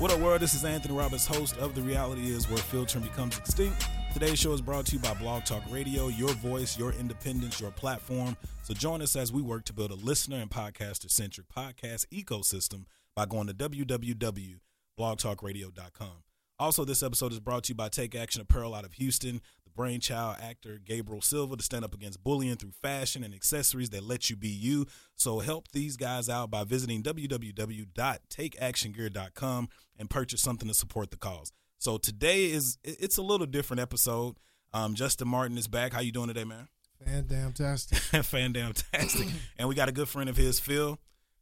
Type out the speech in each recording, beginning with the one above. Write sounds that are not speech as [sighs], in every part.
What up, world? This is Anthony Roberts, host of The Reality Is Where Filtering Becomes Extinct. Today's show is brought to you by Blog Talk Radio, your voice, your independence, your platform. So join us as we work to build a listener and podcaster centric podcast ecosystem by going to www.blogtalkradio.com. Also, this episode is brought to you by Take Action Apparel out of Houston, the brainchild actor Gabriel Silva to stand up against bullying through fashion and accessories that let you be you. So help these guys out by visiting www.takeactiongear.com and purchase something to support the cause. So today is it's a little different episode. Um, Justin Martin is back. How you doing today, man? Fan damn tastic. [laughs] Fan damn tastic. [clears throat] and we got a good friend of his, Phil.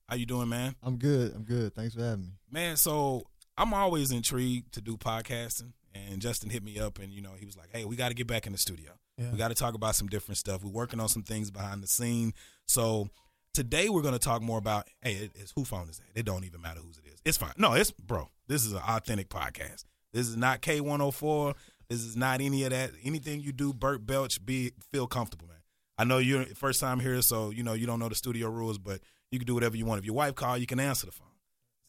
How you doing, man? I'm good. I'm good. Thanks for having me. Man, so I'm always intrigued to do podcasting. And Justin hit me up and, you know, he was like, hey, we got to get back in the studio. Yeah. We got to talk about some different stuff. We're working on some things behind the scene. So today we're going to talk more about, hey, it- it's who phone is that? It don't even matter whose it is. It's fine. No, it's, bro, this is an authentic podcast. This is not K104. This is not any of that. Anything you do, Burt Belch, be feel comfortable, man. I know you're first time here, so you know you don't know the studio rules, but you can do whatever you want. If your wife call, you can answer the phone.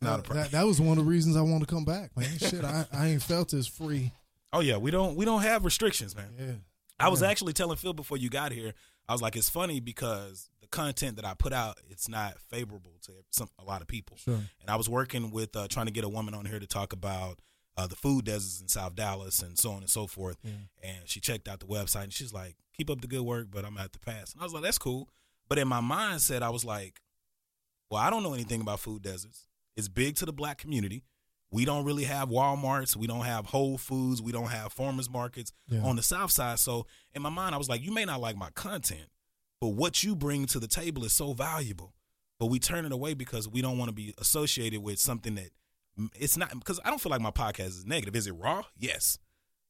Not a That- problem. That, that was one of the reasons I wanted to come back, man. Shit, I, I ain't felt as free. Oh yeah, we don't we don't have restrictions, man. Yeah. I was Yeah. actually telling Phil before you got here. I was like, it's funny because the content that I put out, it's not favorable to some a lot of people. Sure. And I was working with uh, trying to get a woman on here to talk about uh, the food deserts in South Dallas and so on and so forth. Yeah. And she checked out the website and she's like, "Keep up the good work, but I'm at the pass." And I was like, "That's cool." But in my mindset, I was like, "Well, I don't know anything about food deserts. It's big to the black community." We don't really have Walmarts. We don't have Whole Foods. We don't have farmers markets Yeah. on the South Side. So in my mind, I was like, you may not like my content, but what you bring to the table is so valuable. But we turn it away because we don't want to be associated with something that it's not. Because I don't feel like my podcast is negative. Is it raw? Yes,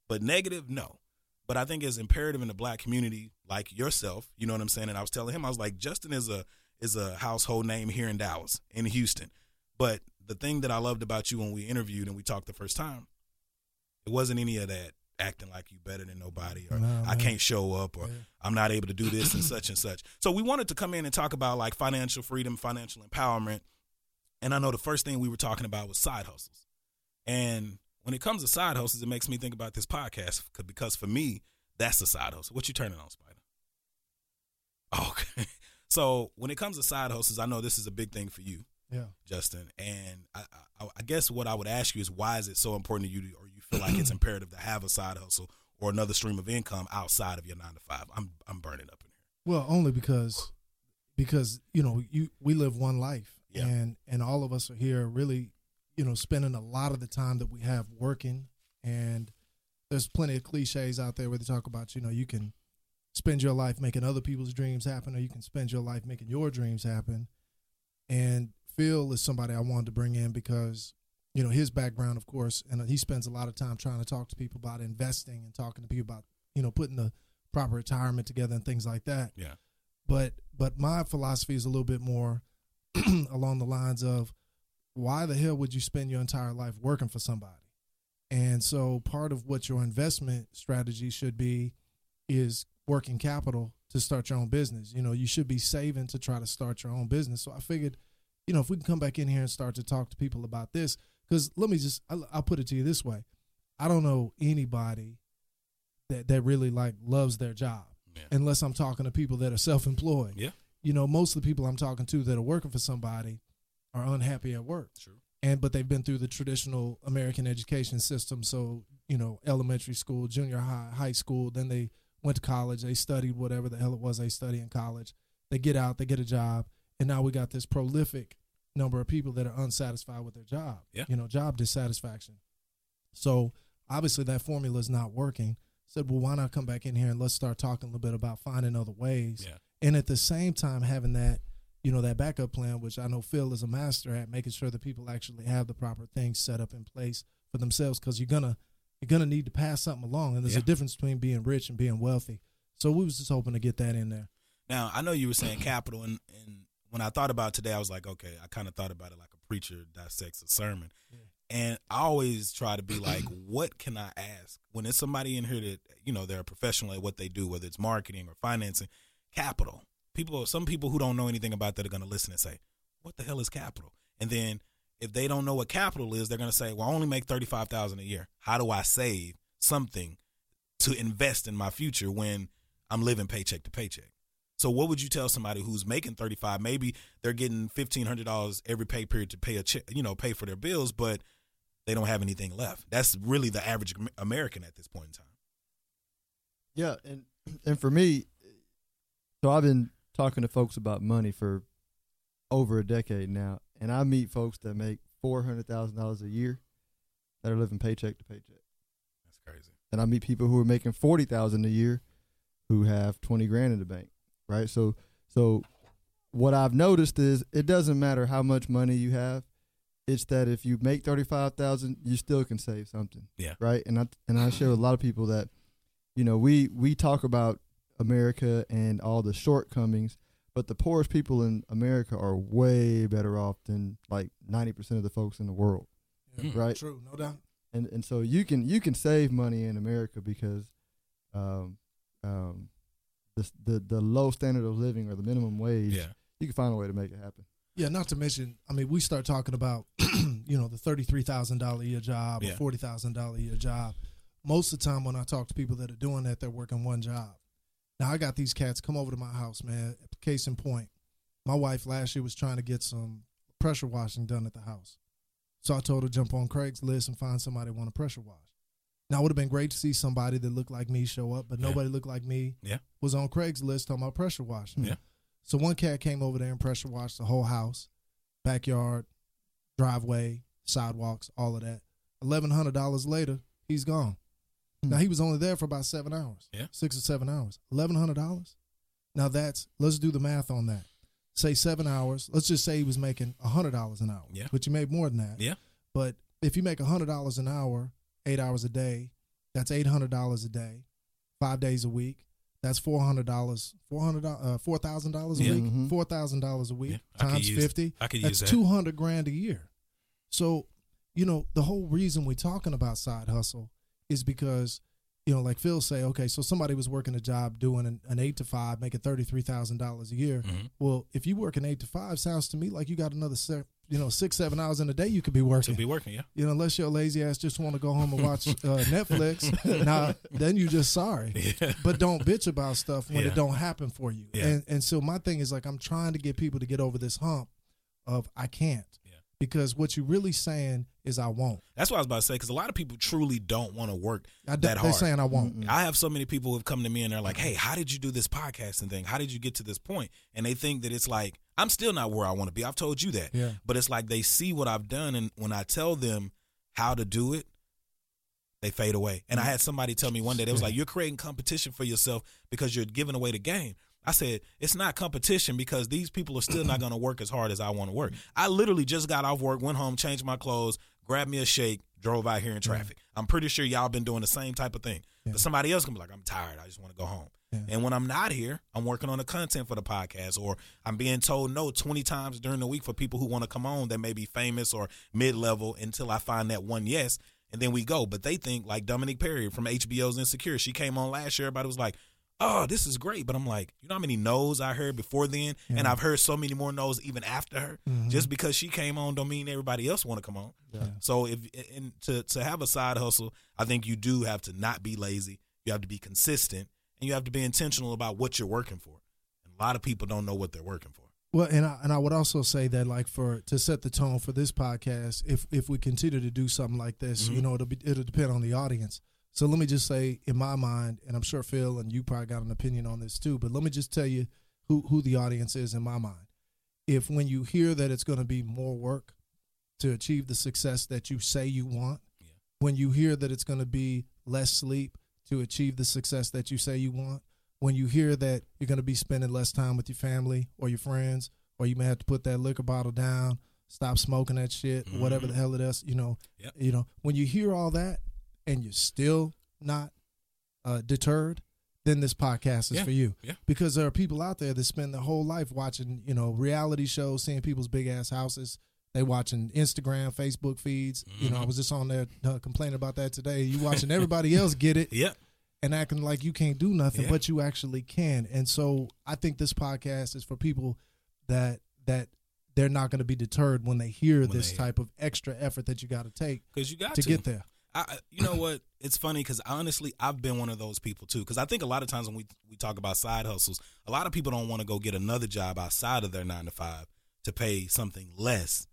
but negative, no. But I think it's imperative in the black community, like yourself. You know what I'm saying? And I was telling him, I was like, Justin is a is a household name here in Dallas, in Houston. But the thing that I loved about you when we interviewed and we talked the first time, it wasn't any of that acting like you better than nobody or Nah, I can't show up or Yeah. I'm not able to do this and [laughs] such and such. So we wanted to come in and talk about like financial freedom, financial empowerment. And I know the first thing we were talking about was side hustles. And when it comes to side hustles, it makes me think about this podcast 'cause- because for me, that's a side hustle. What you turning on, Spider? [laughs] Okay. So when it comes to side hustles, I know this is a big thing for you. Yeah. Justin. And I, I, I guess what I would ask you is why is it so important to you, to, or you feel like it's [clears throat] imperative to have a side hustle or another stream of income outside of your nine to five? I'm I'm burning up in here. Well, only because because you know you we live one life, Yeah. and and all of us are here really, you know, spending a lot of the time that we have working, and there's plenty of cliches out there where they talk about you know you can spend your life making other people's dreams happen, or you can spend your life making your dreams happen. And Phil is somebody I wanted to bring in because you know his background, of course, and he spends a lot of time trying to talk to people about investing and talking to people about you know putting the proper retirement together and things like that. Yeah. but but my philosophy is a little bit more [clears throat] along the lines of why the hell would you spend your entire life working for somebody? And so part of what your investment strategy should be is working capital to start your own business. You know you should be saving to try to start your own business. So i figured you know if we can come back in here and start to talk to people about this because let me just I'll, I'll put it to you this way i don't know anybody that that really like loves their job Yeah. unless i'm talking to people that are self-employed Yeah. you know most of the people i'm talking to that are working for somebody are unhappy at work True. and but they've been through the traditional american education system so you know elementary school junior high high school then they went to college they studied whatever the hell it was they study in college they get out they get a job and now we got this prolific number of people that are unsatisfied with their job Yeah. you know job dissatisfaction so obviously that formula is not working. Said, well, why not come back in here and let's start talking a little bit about finding other ways. Yeah. And at the same time, having that, you know, that backup plan, which I know Phil is a master at, making sure that people actually have the proper things set up in place for themselves, because you're gonna you're gonna need to pass something along, and there's Yeah. a difference between being rich and being wealthy. So we was just hoping to get that in there. Now I know you were saying capital, and, and when I thought about today, I was like, okay, I kind of thought about it like a preacher dissects a sermon, and I always try to be like, [clears throat] what can I ask when there's somebody in here that you know they're a professional at what they do, whether it's marketing or financing, capital. People, some people who don't know anything about that are going to listen and say, what the hell is capital? And then if they don't know what capital is, they're going to say, well, I only make thirty five thousand a year. How do I save something to invest in my future when I'm living paycheck to paycheck? So what would you tell somebody who's making 35? Maybe they're getting $1500 every pay period to pay a check, you know, pay for their bills, but they don't have anything left. That's really the average American at this point in time. Yeah, and and for me, so I've been talking to folks about money for over a decade now, and I meet folks that make four hundred thousand dollars a year that are living paycheck to paycheck, That's crazy. and I meet people who are making forty thousand a year who have twenty grand in the bank, right? So so what I've noticed is it doesn't matter how much money you have. It's that if you make thirty five thousand, you still can save something. Yeah. Right. And I and I share with a lot of people that, you know, we we talk about America and all the shortcomings, but the poorest people in America are way better off than like ninety percent of the folks in the world. Mm. Right. True, no doubt. And and so you can you can save money in America because, um, um, the the the low standard of living or the minimum wage. Yeah. You can find a way to make it happen. Yeah, not to mention, I mean, we start talking about, [clears throat] you know, the thirty-three thousand dollar a year job Yeah. or forty thousand dollar a year job. Most of the time, when I talk to people that are doing that, they're working one job. Now, I got these cats come over to my house, man. Case in point, my wife last year was trying to get some pressure washing done at the house, so I told her jump on Craigslist and find somebody want to pressure wash. Now, it would have been great to see somebody that looked like me show up, but Yeah. nobody looked like me. Yeah. Was on Craigslist talking about pressure washing. Yeah. So one cat came over there and pressure washed the whole house, backyard, driveway, sidewalks, all of that. Eleven hundred dollars later, he's gone. Hmm. Now he was only there for about seven hours. Yeah. Six or seven hours. Eleven hundred dollars. Now that's let's do the math on that. Say seven hours. Let's just say he was making hundred dollars an hour. Yeah. But you made more than that. Yeah. But if you make hundred dollars an hour, eight hours a day, that's eight hundred dollars a day, five days a week. That's four hundred dollars, four hundred, uh, four thousand dollars a Yeah. week, Mhm. four thousand dollars a week Yeah, times use- fifty. I could That's use that. two hundred grand a year. So, you know, the whole reason we're talking about side hustle is because, you know, like Phil say, okay, so somebody was working a job doing an, an eight to five, making thirty three thousand dollars a year. Mhm. Well, if you work an eight to five, sounds to me like you got another, you know, six seven hours in a day you could be working. To be working, yeah. you know, unless your lazy ass just want to go home and watch [laughs] uh, Netflix, now then you just sorry. Yeah. But don't bitch about stuff when Yeah. it don't happen for you. Yeah. And and so my thing is like I'm trying to get people to get over this hump of I can't. Yeah. Because what you're really saying is I won't. That's what I was about to say because a lot of people truly don't want to work I, that they're saying I won't. I have so many people who have come to me and they're like, "Hey, how did you do this podcasting thing? How did you get to this point?" And they think that it's like I'm still not where I want to be. I've told you that. Yeah. But it's like they see what I've done, and when I tell them how to do it, they fade away. And I mm. had somebody tell me one day they was like, "You're creating competition for yourself because you're giving away the game." I said, "It's not competition because these people are still not [clears throat] going to work as hard as I want to work." I literally just got off work, went home, changed my clothes, grabbed me a shake, drove out here in traffic. I'm pretty sure y'all been doing the same type of thing. Yeah. But somebody else can be like, "I'm tired. I just want to go home." Yeah. And when I'm not here, I'm working on the content for the podcast, or I'm being told no 20 times during the week for people who want to come on that may be famous or mid level until I find that one yes, and then we go. But they think like Dominique Perry from HBO's Insecure. She came on last year. Everybody was like, "Oh, this is great," but I'm like, you know how many no's I heard before then, and I've heard so many more no's even after her. Mhm. Just because she came on, don't mean everybody else want to come on. Yeah. So if and to to have a side hustle, I think you do have to not be lazy. You have to be consistent, and you have to be intentional about what you're working for. And a lot of people don't know what they're working for. Well, and I, and I would also say that like for to set the tone for this podcast, if if we continue to do something like this, Mm-hmm. you know, it'll be, it'll depend on the audience. So let me just say, in my mind, and I'm sure Phil and you probably got an opinion on this too, but let me just tell you who who the audience is in my mind. If when you hear that it's going to be more work to achieve the success that you say you want, Yeah. when you hear that it's going to be less sleep to achieve the success that you say you want, when you hear that you're going to be spending less time with your family or your friends, or you may have to put that liquor bottle down, stop smoking that shit, Mhm. whatever the hell it is, you know, Yep. you know, when you hear all that and you're still not uh, deterred, then this podcast is Yeah. for you. Yeah. Because there are people out there that spend their whole life watching, you know, reality shows, seeing people's big ass houses. They watching Instagram, Facebook feeds. You know, I Mhm. was just on there uh, complaining about that today. You watching everybody else get it [laughs] Yep. and acting like you can't do nothing, Yeah. but you actually can. And so I think this podcast is for people that that they're not going to be deterred when they hear When this they- type of extra effort that you got to take Because you got to get there. I, you know what? It's funny because honestly, I've been one of those people too. Because I think a lot of times when we we talk about side hustles, a lot of people don't want to go get another job outside of their nine to five to pay something less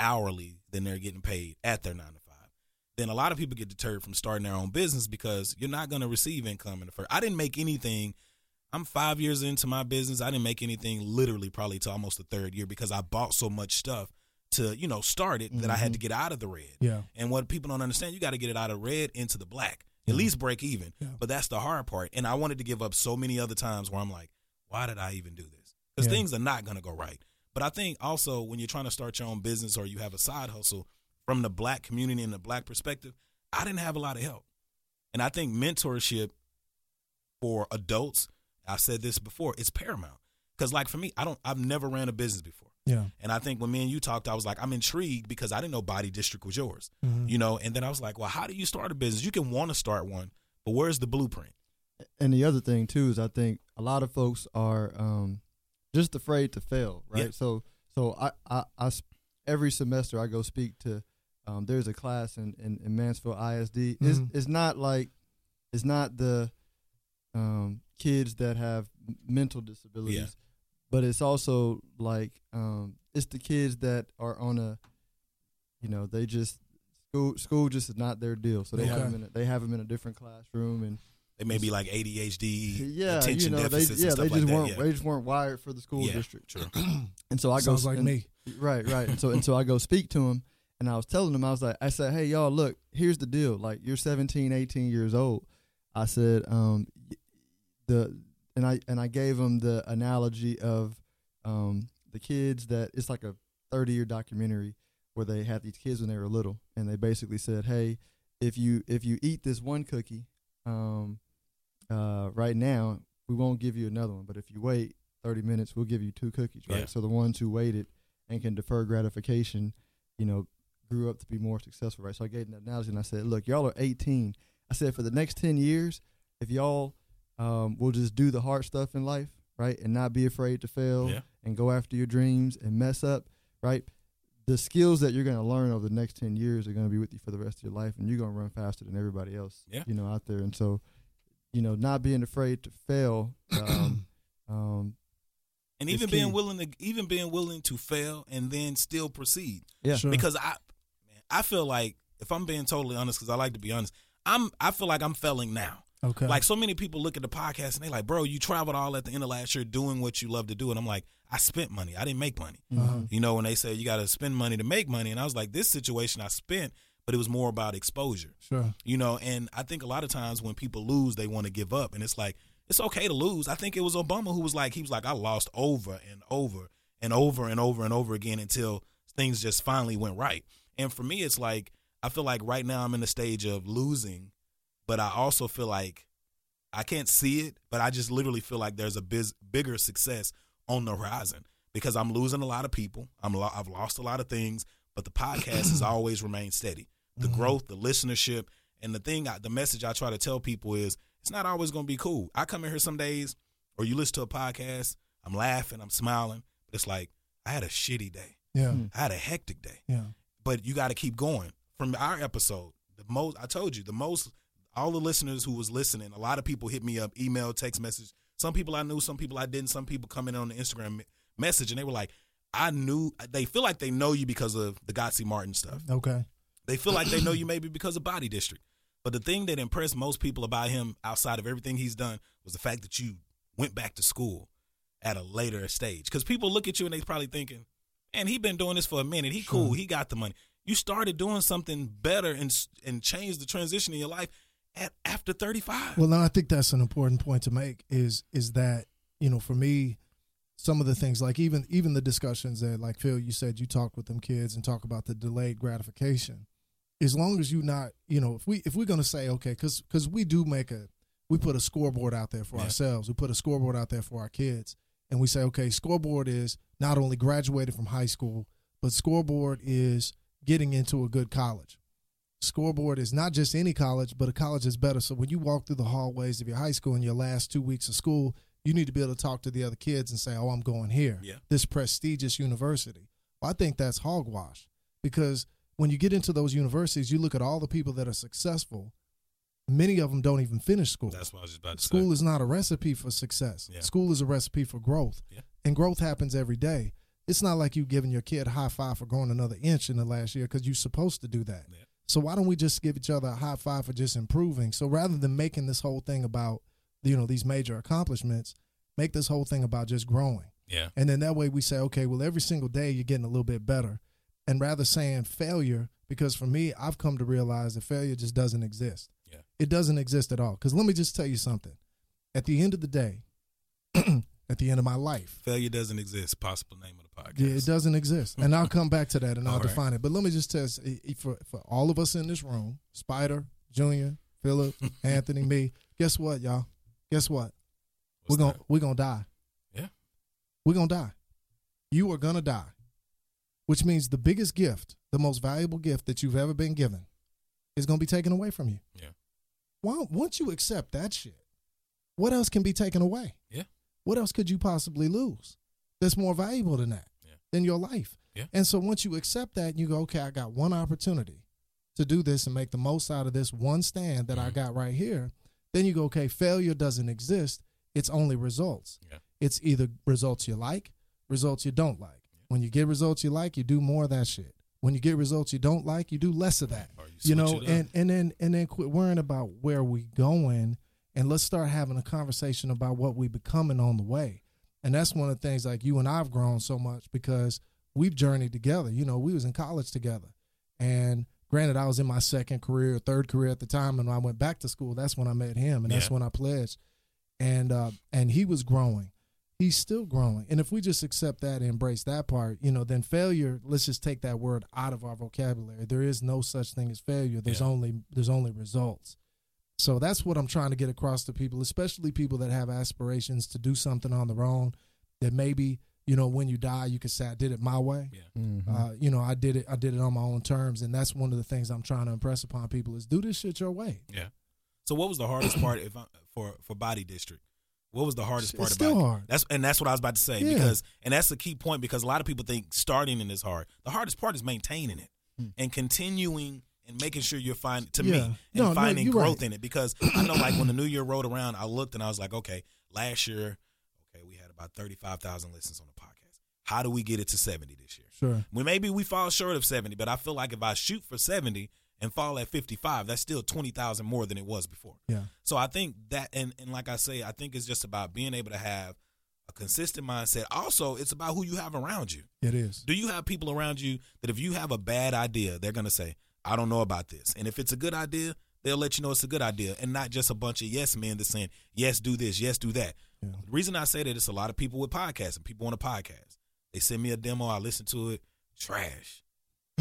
hourly than they're getting paid at their nine to five. Then a lot of people get deterred from starting their own business because you're not going to receive income in the first. I didn't make anything. I'm five years into my business. I didn't make anything literally probably to almost the third year because I bought so much stuff to you know start it that I had mm-hmm. to get out of the red. Yeah. And what people don't understand, you got to get it out of red into the black. At least break even. Yeah. But that's the hard part. And I wanted to give up so many other times where I'm like, why did I even do this? Because Yeah. things are not going to go right. But I think also when you're trying to start your own business or you have a side hustle from the black community and the black perspective, I didn't have a lot of help. And I think mentorship for adults, I've said this before, it's paramount. Because like for me, I don't I've never ran a business before. Yeah. And I think when me and you talked, I was like, I'm intrigued because I didn't know Body District was yours. Mhm. You know, and then I was like, well, how do you start a business? You can want to start one, but where's the blueprint? And the other thing too is I think a lot of folks are um, just afraid to fail, right? Yeah. So so I, I, I every semester I go speak to um, there's a class in, in, in Mansfield ISD. It's Mhm. it's not like it's not the um, kids that have mental disabilities, Yeah. But it's also like um, it's the kids that are on a you know they just school school just is not their deal, so they have them in a, they have them in a different classroom and They may be like ADHD, yeah, attention you know, they, deficits, yeah, and stuff they just like weren't that. they just weren't wired for the school yeah. district. True. [clears throat] And so I Sounds go like and- me. right, right. And so and so I go speak to them, and I was telling them I was like, I said, hey y'all, look, here's the deal. Like you're 17, 18 years old. I said, um, the and I and I gave him the analogy of um the kids that it's like a 30 year documentary where they had these kids when they were little, and they basically said, hey, if you if you eat this one cookie, um, uh, right now we won't give you another one, but if you wait 30 minutes, we'll give you two cookies, right? Yeah. So the ones who waited and can defer gratification, you know, grew up to be more successful, right? So I gave them that analogy and I said, look, y'all are 18. I said, for the next 10 years, if y'all um, will just do the hard stuff in life, right, and not be afraid to fail Yeah. and go after your dreams and mess up, right? The skills that you're going to learn over the next 10 years are going to be with you for the rest of your life, and you're going to run faster than everybody else, Yeah. you know, out there. And so, you know, not being afraid to fail, um, [coughs] um, And even being willing to even being willing to fail and then still proceed. yeah, Sure. Because I man, I feel like if I'm being totally honest, because I like to be honest, I'm I feel like I'm failing now. Okay. Like so many people look at the podcast and they like, bro, you traveled all at the end of last year doing what you love to do. And I'm like, I spent money. I didn't make money. Uh-huh. You know, when they say you got to spend money to make money. And I was like, this situation I spent, but it was more about exposure. Sure. You know, and I think a lot of times when people lose, they want to give up. And it's like, it's okay to lose. I think it was Obama who was like, he was like, I lost over and over and over and over and over again until things just finally went right. And for me, it's like, I feel like right now I'm in the stage of losing, but I also feel like I can't see it, but I just literally feel like there's a biz- bigger success on the horizon because I'm losing a lot of people. I'm lo- I've lost a lot of things, but the podcast has [clears throat] always remained steady. The mm-hmm. growth, the listenership, and the thing, I, the message I try to tell people is it's not always going to be cool. I come in here some days, or you listen to a podcast, I'm laughing, I'm smiling, but it's like I had a shitty day. Yeah. Hmm. I had a hectic day Yeah. but you got to keep going. From our episode, the most I told you, the most all the listeners who was listening, a lot of people hit me up, email, text message. Some people I knew, some people I didn't. Some people coming on the Instagram message, and they were like, "I knew." They feel like they know you because of the Gotsy Martin stuff. Okay. They feel like they know you [clears throat] maybe because of Body District. But the thing that impressed most people about him, outside of everything he's done, was the fact that you went back to school at a later stage. Because people look at you and they probably thinking, "Man, he been doing this for a minute. He cool. He got the money." You started doing something better and and changed the transition in your life at after 35. Well, no, I think that's an important point to make. Is is that you know for me, some of the things like even even the discussions that like Phil, you said you talk with them kids and talk about the delayed gratification. As long as you not you know if we if we're gonna say okay because because we do make a we put a scoreboard out there for Yeah. ourselves. We put a scoreboard out there for our kids, and we say okay, scoreboard is not only graduated from high school, but scoreboard is getting into a good college scoreboard is not just any college, but a college is better. So when you walk through the hallways of your high school in your last two weeks of school, you need to be able to talk to the other kids and say, "Oh, I'm going here, Yeah. this prestigious university." Well, I think that's hogwash because when you get into those universities, you look at all the people that are successful. Many of them don't even finish school. That's what I was just about to School say. is not a recipe for success. Yeah. School is a recipe for growth. Yeah. And growth happens every day. It's not like you giving your kid a high five for growing another inch in the last year because you're supposed to do that. Yeah. So why don't we just give each other a high five for just improving? So rather than making this whole thing about you know these major accomplishments, make this whole thing about just growing. Yeah. And then that way we say, okay, well every single day you're getting a little bit better. And rather saying failure, because for me, I've come to realize that failure just doesn't exist. Yeah. It doesn't exist at all. Because let me just tell you something. At the end of the day, [clears throat] at the end of my life, Failure doesn't exist. Possible name of the podcast. yeah, it doesn't exist. And I'll come back to that and [laughs] I'll All right. define it. But let me just tell you, i- i- for, for all of us in this room, Spider, Junior, Philip, [laughs] Anthony, me, guess what, y'all? Guess what? What's we're gonna that? we're gonna die. Yeah. We're gonna die. You are gonna die. Which means the biggest gift, the most valuable gift that you've ever been given, is gonna be taken away from you. Yeah. Well, once you accept that shit, what else can be taken away? Yeah. What else could you possibly lose that's more valuable than that? Yeah. Than your life. Yeah. And so once you accept that, you go, okay, I got one opportunity to do this and make the most out of this one stand that I Mhm. got right here. Then you go, okay, failure doesn't exist. It's only results. Yeah. It's either results you like, results you don't like. When you get results you like, you do more of that shit. When you get results you don't like, you do less of that. You You know, and and then and then quit worrying about where we going and let's start having a conversation about what we becoming on the way. And that's one of the things like you and I've grown so much because we've journeyed together. You know, we was in college together. And granted I was in my second career, third career at the time and when I went back to school, that's when I met him and that's when I pledged. And uh and he was growing. He's still growing. And if we just accept that and embrace that part, you know, then failure, let's just take that word out of our vocabulary. There is no such thing as failure. There's Yeah. only there's only results. So that's what I'm trying to get across to people, especially people that have aspirations to do something on their own that maybe, you know, when you die you can say I did it my way. Yeah. Mhm. Uh, you know, I did it I did it on my own terms and that's one of the things I'm trying to impress upon people is do this shit your way. Yeah. So what was the hardest part if I, for for body district? What was the hardest It's part still about it? hard. That's and that's what I was about to say Yeah. because and that's the key point because a lot of people think starting in is hard. The hardest part is maintaining it and continuing and making sure you're finding to me Hmm. And No, no, finding you're growth right. in it because I know like when the new year rolled around, I looked and I was like, okay, last year, okay, we had about thirty five thousand listens on the podcast. How do we get it to seventy this year? Sure. Well, maybe we fall short of 70, but I feel like if I shoot for 70 and fall at 55, that's still 20,000 more than it was before. Yeah. So I think that, and, and like I say, I think it's just about being able to have a consistent mindset. Also, it's about who you have around you. It is. Do you have people around you that if you have a bad idea, they're going to say, I don't know about this. And if it's a good idea, they'll let you know it's a good idea and not just a bunch of yes men that's saying, yes, do this, yes, do that. Yeah. The reason I say that it's a lot of people with podcasts and people on a podcast. They send me a demo, I listen to it, trash.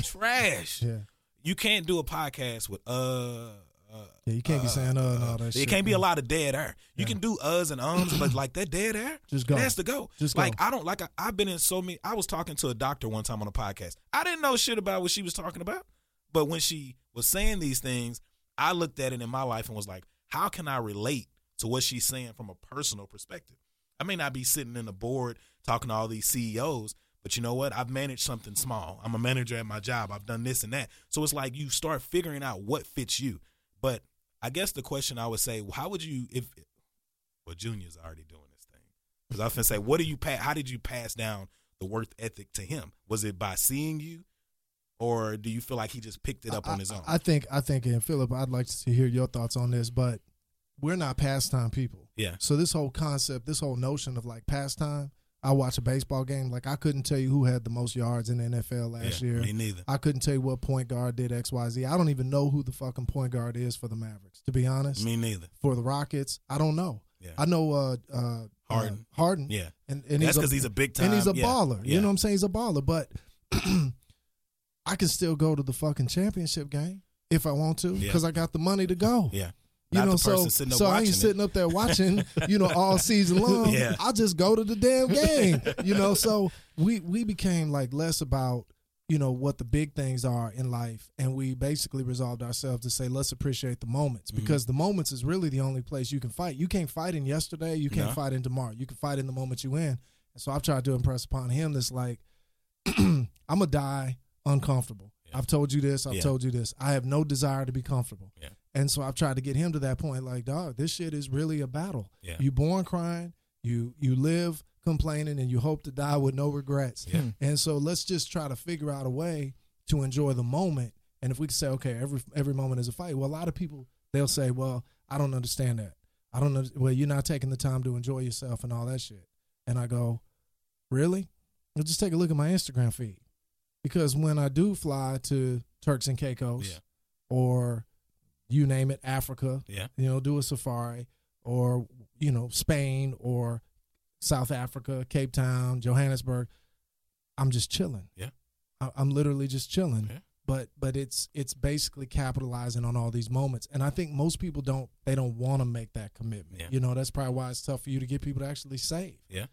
Trash. [laughs] Yeah. You can't do a podcast with uh uh, Yeah, you can't be saying, uh, and all that It shit, can't be a lot of dead air. You Yeah. can do uhs and ums, but like that dead air, [laughs] Just go. It has to go. Just go. like I don't like. I, I've been in so many. I was talking to a doctor one time on a podcast. I didn't know shit about what she was talking about, but when she was saying these things, I looked at it in my life and was like, how can I relate to what she's saying from a personal perspective? I may not be sitting in a board talking to all these CEOs, but you know what? I've managed something small. I'm a manager at my job. I've done this and that. So it's like you start figuring out what fits you. But I guess the question I would say, how would you if well Junior's already doing this thing. Because I was gonna say, what do you pa- how did you pass down the work ethic to him? Was it by seeing you? Or do you feel like he just picked it up I, on his own? I think I think and Philip, I'd like to hear your thoughts on this, but we're not pastime people. yeah. So this whole concept, this whole notion of like pastime, I watch a baseball game. Like I couldn't tell you who had the most yards in the NFL last yeah, year. Me neither. I couldn't tell you what point guard did X Y Z. I don't even know who the fucking point guard is for the Mavericks. To be honest, Me neither. for the Rockets, I don't know. Yeah. I know uh, uh, Harden. uh, Harden. Yeah. and, and That's because he's a big time. and he's a yeah, baller. Yeah. You know what I'm saying? He's a baller. But [clears throat] [clears throat] I can still go to the fucking championship game if I want to Yeah. because I got the money to go. Yeah. You Not know, so so I ain't it. sitting up there watching, [laughs] you know, all season long. Yeah. I just go to the damn game. You know, so we we became like less about you know what the big things are in life, and we basically resolved ourselves to say let's appreciate the moments Mm-hmm. because the moments is really the only place you can fight. You can't fight in yesterday. You can't No. fight in tomorrow. You can fight in the moment you in. And so I've tried to impress upon him this like [clears throat] I'm gonna die uncomfortable. Yeah. I've told you this. I've Yeah. told you this. I have no desire to be comfortable. Yeah. And so I've tried to get him to that point, like, dog, this shit is really a battle. Yeah. You born crying, you you live complaining, and you hope to die with no regrets. Yeah. Hmm. And so let's just try to figure out a way to enjoy the moment. And if we can say, okay, every every moment is a fight. Well, a lot of people they'll say, well, I don't understand that. I don't know. Well, you're not taking the time to enjoy yourself and all that shit. And I go, really? Well, just take a look at my Instagram feed. Because when I do fly to Turks and Caicos Yeah. or you name it, Africa, Yeah. you know, do a safari or, you know, Spain or South Africa, Cape Town, Johannesburg, I'm just chilling. Yeah. I, I'm literally just chilling. Yeah. But but it's it's basically capitalizing on all these moments, and I think most people don't they don't want to make that commitment. Yeah. You know, that's probably why it's tough for you to get people to actually save. Yeah.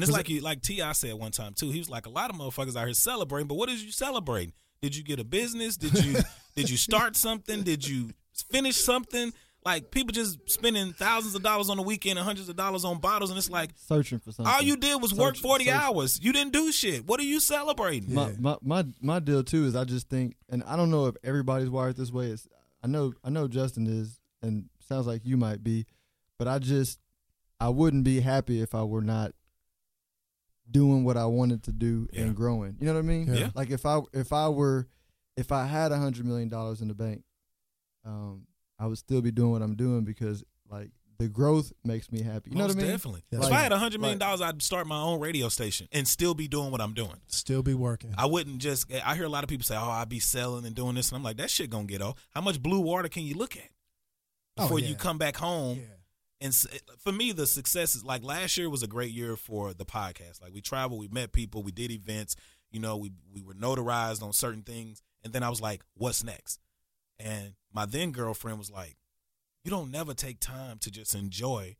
And it's like you, like T.I. said one time too. He was like, a lot of motherfuckers out here celebrating, but what is you celebrating? Did you get a business? Did you [laughs] did you start something? Did you finish something? Like people just spending thousands of dollars on the weekend and hundreds of dollars on bottles, and it's like Searching for something. all you did was work forty search- hours. You didn't do shit. What are you celebrating? my, Yeah. my my my deal too is I just think, and I don't know if everybody's wired this way. It's, I know I know Justin is, and sounds like you might be, but I just I wouldn't be happy if I were not doing what I wanted to do Yeah. and growing. You know what I mean? Yeah. Like if I if I were if I had a hundred million dollars in the bank, um, I would still be doing what I'm doing because like the growth makes me happy. You know what I mean? definitely. Yeah. If I had a hundred million like- dollars, I'd start my own radio station and still be doing what I'm doing. Still be working. I wouldn't just. I hear a lot of people say, "Oh, I'd be selling and doing this," and I'm like, "That shit gonna get old." How much blue water can you look at Oh, before yeah. you come back home? yeah. And for me, the success is like last year was a great year for the podcast. Like we traveled, we met people, we did events. You know, we we were notarized on certain things, and then I was like, "What's next?" And my then girlfriend was like, "You don't never take time to just enjoy,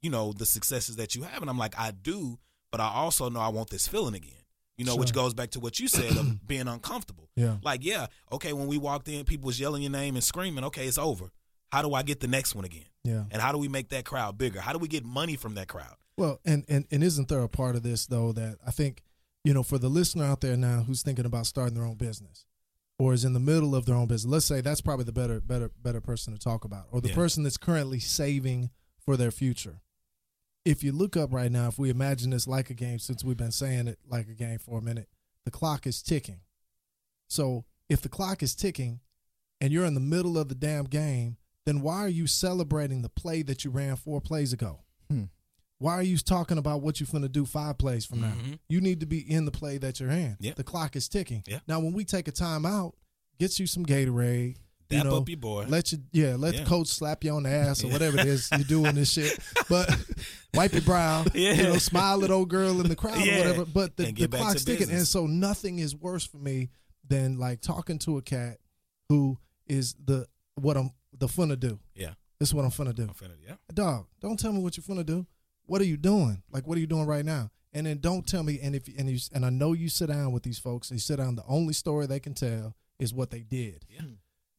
you know, the successes that you have." And I'm like, "I do, but I also know I want this feeling again." You know, which goes back to what you said of [clears throat] being uncomfortable. Yeah. Like, yeah, okay, when we walked in, people was yelling your name and screaming. Okay, it's over. How do I get the next one again? Yeah. And how do we make that crowd bigger? How do we get money from that crowd? Well, and, and and isn't there a part of this though that I think, you know, for the listener out there now who's thinking about starting their own business or is in the middle of their own business, let's say that's probably the better better better person to talk about, or the Yeah. person that's currently saving for their future. If you look up right now, if we imagine this like a game, since we've been saying it like a game for a minute, the clock is ticking. So if the clock is ticking and you're in the middle of the damn game, then why are you celebrating the play that you ran four plays ago? Hmm. Why are you talking about what you're going to do five plays from now? Mhm. You need to be in the play that you're in. Yeah. The clock is ticking. Yeah. Now, when we take a time out, get you some Gatorade. You Dap know, up your boy. Let you, yeah, let Yeah. the coach slap you on the ass or Yeah. whatever it is you're doing this shit. [laughs] But wipe your brow, Yeah. you know, smile at old girl in the crowd Yeah. or whatever. But the, the get back to clock's ticking, and so nothing is worse for me than like talking to a cat who is the what I'm the finna do. yeah. This is what I'm finna do I'm finna, yeah. dog, don't tell me what you're finna do. What are you doing? Like, what are you doing right now? And then don't tell me. And if and you and I know you sit down with these folks. You sit down. The only story they can tell is what they did. Yeah.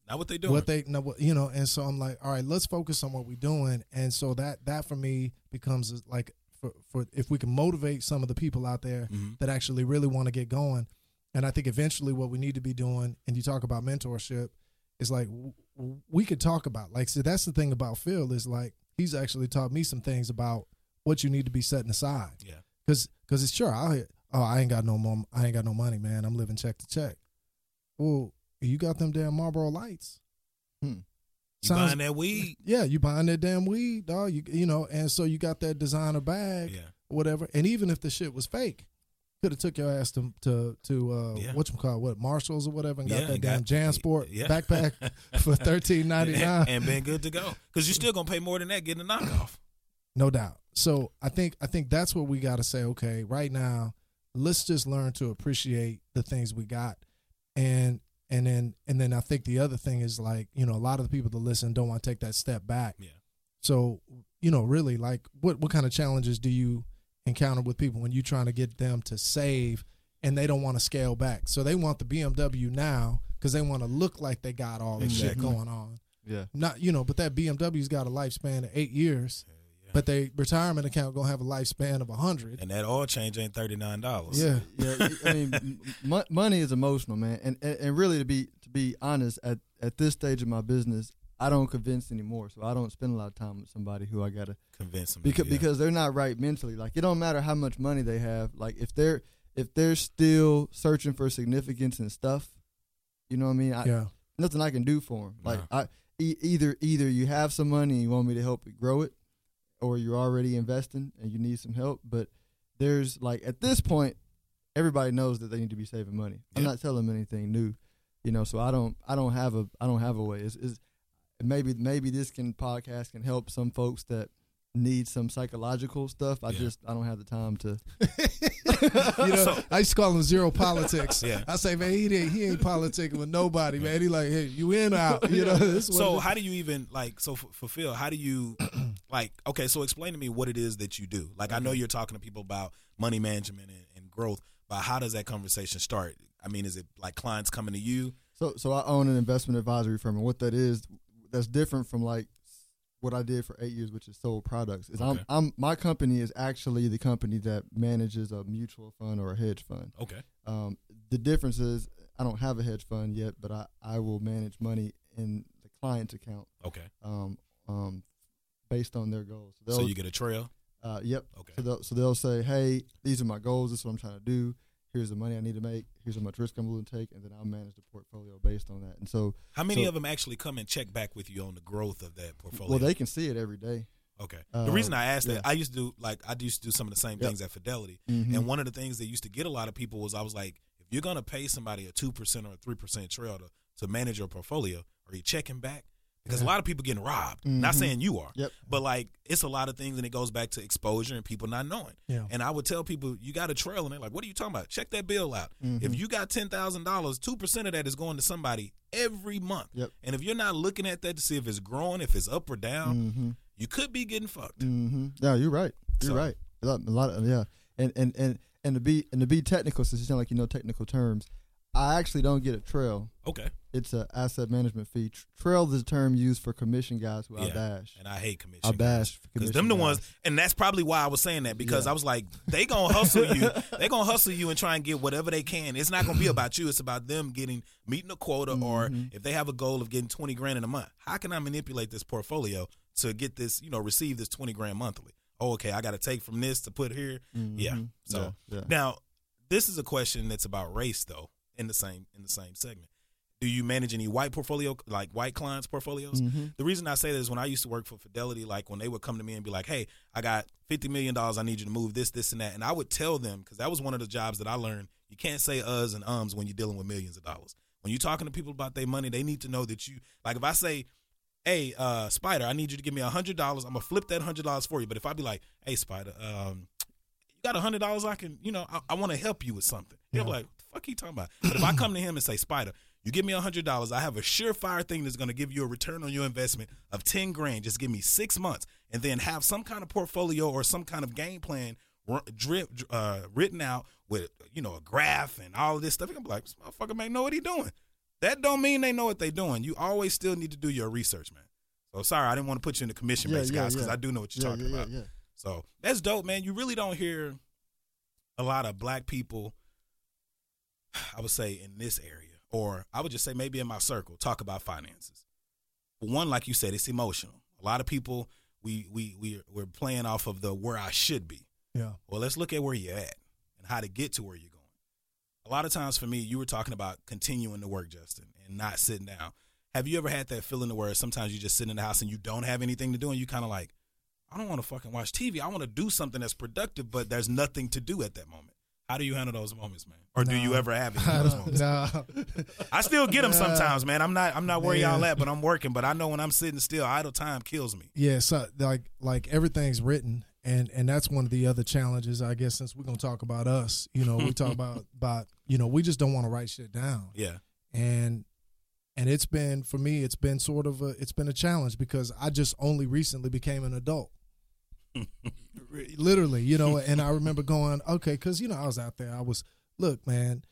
Not what they doing. What they know, what- you know. And so I'm like, all right, let's focus on what we're doing. And so that that for me becomes like for for if we can motivate some of the people out there Mhm. that actually really want to get going. And I think eventually what we need to be doing, and you talk about mentorship, is like we could talk about like so that's the thing about Phil is like he's actually taught me some things about what you need to be setting aside yeah. because because it's sure I oh I ain't got no more I ain't got no money man I'm living check to check. Well, you got them damn Marlboro lights. Hmm. You Sounds- buying that weed? [laughs] Yeah, you buying that damn weed, dog. You you know, and so you got that designer bag. Yeah. whatever. And even if the shit was fake, could have took your ass to to to uh, Yeah. what you call what Marshalls or whatever, and got Yeah, that and damn JanSport yeah. backpack [laughs] for thirteen ninety nine. and been good to go because you're still gonna pay more than that getting a knockoff. No doubt. So I think I think that's what we got to say. Okay, right now, let's just learn to appreciate the things we got, and and then and then I think the other thing is like you know a lot of the people that listen don't want to take that step back. Yeah. So you know really like what what kind of challenges do you encounter with people when you're trying to get them to save and they don't want to scale back? So they want the BMW now because they want to look like they got all this shit going on. Yeah. Not you know, but that BMW's got a lifespan of eight years. But they retirement account gonna have a lifespan of a hundred. And that oil change ain't thirty nine dollars. Yeah, yeah, I mean, m- money is emotional, man, and, and and really to be to be honest, at at this stage of my business, I don't convince anymore, so I don't spend a lot of time with somebody who I gotta Convince them because yeah. because they're not right mentally. Like it don't matter how much money they have, like if they're if they're still searching for significance and stuff, you know what I mean? I, yeah, nothing I can do for them. Like No. I e- either either you have some money and you want me to help you grow it, or you're already investing and you need some help. But there's like at this point, everybody knows that they need to be saving money. I'm not telling them anything new, you know. So I don't I don't have a I don't have a way. It's, it's maybe maybe this can podcast can help some folks that need some psychological stuff. I Yeah. just I don't have the time to. [laughs] you know, So- I used to call him zero politics. [laughs] Yeah. I say, man, he ain't, he ain't politicking with nobody, man. He like, hey, you in or out? You know. [laughs] This So how do you even like so f- fulfill? How do you [clears throat] like? Okay, so explain to me what it is that you do. Like I know you're talking to people about money management and, and growth, but how does that conversation start? I mean, is it like clients coming to you? So, so I own an investment advisory firm, and what that is, that's different from like what I did for eight years, which is sold products. Is Okay. I'm, I'm, my company is actually the company that manages a mutual fund or a hedge fund. Okay, Um, the difference is I don't have a hedge fund yet, but I, I will manage money in the client's account, okay. um, um, based on their goals. So, So you get a trail. uh, yep. Okay. So they'll, so they'll say, hey, these are my goals. This is what I'm trying to do. Here's the money I need to make. Here's how much risk I'm willing to take, and then I'll manage the portfolio based on that. And so, How many So- of them actually come and check back with you on the growth of that portfolio? well, they can see it every day. Okay. Uh, the reason I asked yeah. that, I used to do like I used to do some of the same Yep. things at Fidelity, Mhm. and one of the things that used to get a lot of people was I was like, if you're gonna pay somebody a two percent or a three percent trail to to manage your portfolio, are you checking back? Because a lot of people getting robbed. Not Mhm. saying you are, Yep. but like it's a lot of things, and it goes back to exposure and people not knowing. Yeah. And I would tell people, you got a trail, and they're like, "What are you talking about? Check that bill out. Mhm. If you got ten thousand dollars, two percent of that is going to somebody every month. Yep. And if you're not looking at that to see if it's growing, if it's up or down, Mm-hmm. you could be getting fucked. Mm-hmm. Yeah, you're right. You're So- right. A lot, a lot of yeah, and and and and to be and to be technical, since you sound like you know technical terms, I actually don't get a trail. Okay. It's an asset management fee. Trail is a term used for commission guys who I Yeah. bash. And I hate commission. I bash Because them the guys. ones, and that's probably why I was saying that because Yeah. I was like, they gonna hustle you. [laughs] they gonna hustle you and try and get whatever they can. It's not gonna be about you. It's about them getting meeting a quota, or Mm-hmm. if they have a goal of getting twenty grand in a month, how can I manipulate this portfolio to get this, you know, receive this twenty grand monthly? Oh, okay, I got to take from this to put here. Yeah. Mhm. So Yeah, yeah. now, this is a question that's about race, though. In the same in the same segment, do you manage any white portfolio like white clients portfolios? Mm-hmm. The reason I say that is when I used to work for Fidelity, like when they would come to me and be like, "Hey, I got fifty million dollars. I need you to move this, this, and that," and I would tell them because that was one of the jobs that I learned. You can't say uhs and ums when you're dealing with millions of dollars. When you're talking to people about their money, they need to know that you like. If I say, "Hey, uh, Spider, I need you to give me a hundred dollars," I'm gonna flip that hundred dollars for you. But if I be like, "Hey, Spider, um, you got a hundred dollars? I can, you know, I, I want to help you with something." You're like, "What the fuck he talking about?" But if I come to him and say, "Spider," you give me a hundred dollars, I have a surefire thing that's going to give you a return on your investment of ten grand. Just give me six months, and then have some kind of portfolio or some kind of game plan drip, uh, written out with you know a graph and all of this stuff. I'm like, this motherfucker may know what he doing. That don't mean they know what they doing. You always still need to do your research, man. So sorry, I didn't want to put you in the commission based Yeah, yeah, guys because yeah. I do know what you're talking about. So that's dope, man. You really don't hear a lot of black people, [sighs] I would say, in this area, or I would just say maybe in my circle, talk about finances. One, like you said, it's emotional. A lot of people, we we we we're playing off of the where I should be. Yeah. Well, let's look at where you're at and how to get to where you're going. A lot of times for me, you were talking about continuing to work, Justin, and not sitting down. Have you ever had that feeling to where sometimes you just sit in the house and you don't have anything to do and you kind of like, I don't want to fucking watch TV. I want to do something that's productive, but there's nothing to do at that moment. How do you handle those moments, man? Or do you ever have any [laughs] those moments? nah. [laughs] I still get them sometimes, man. I'm not I'm not where y'all Man. at, but I'm working. But I know when I'm sitting still, idle time kills me. Yeah, so like like everything's written, and and that's one of the other challenges, I guess. Since we're gonna talk about us, you know, we talk [laughs] about about you know, we just don't want to write shit down, Yeah, and and it's been for me, it's been sort of a it's been a challenge because I just only recently became an adult. Literally, you know, and I remember going, okay, because you know I was out there, I was look, man,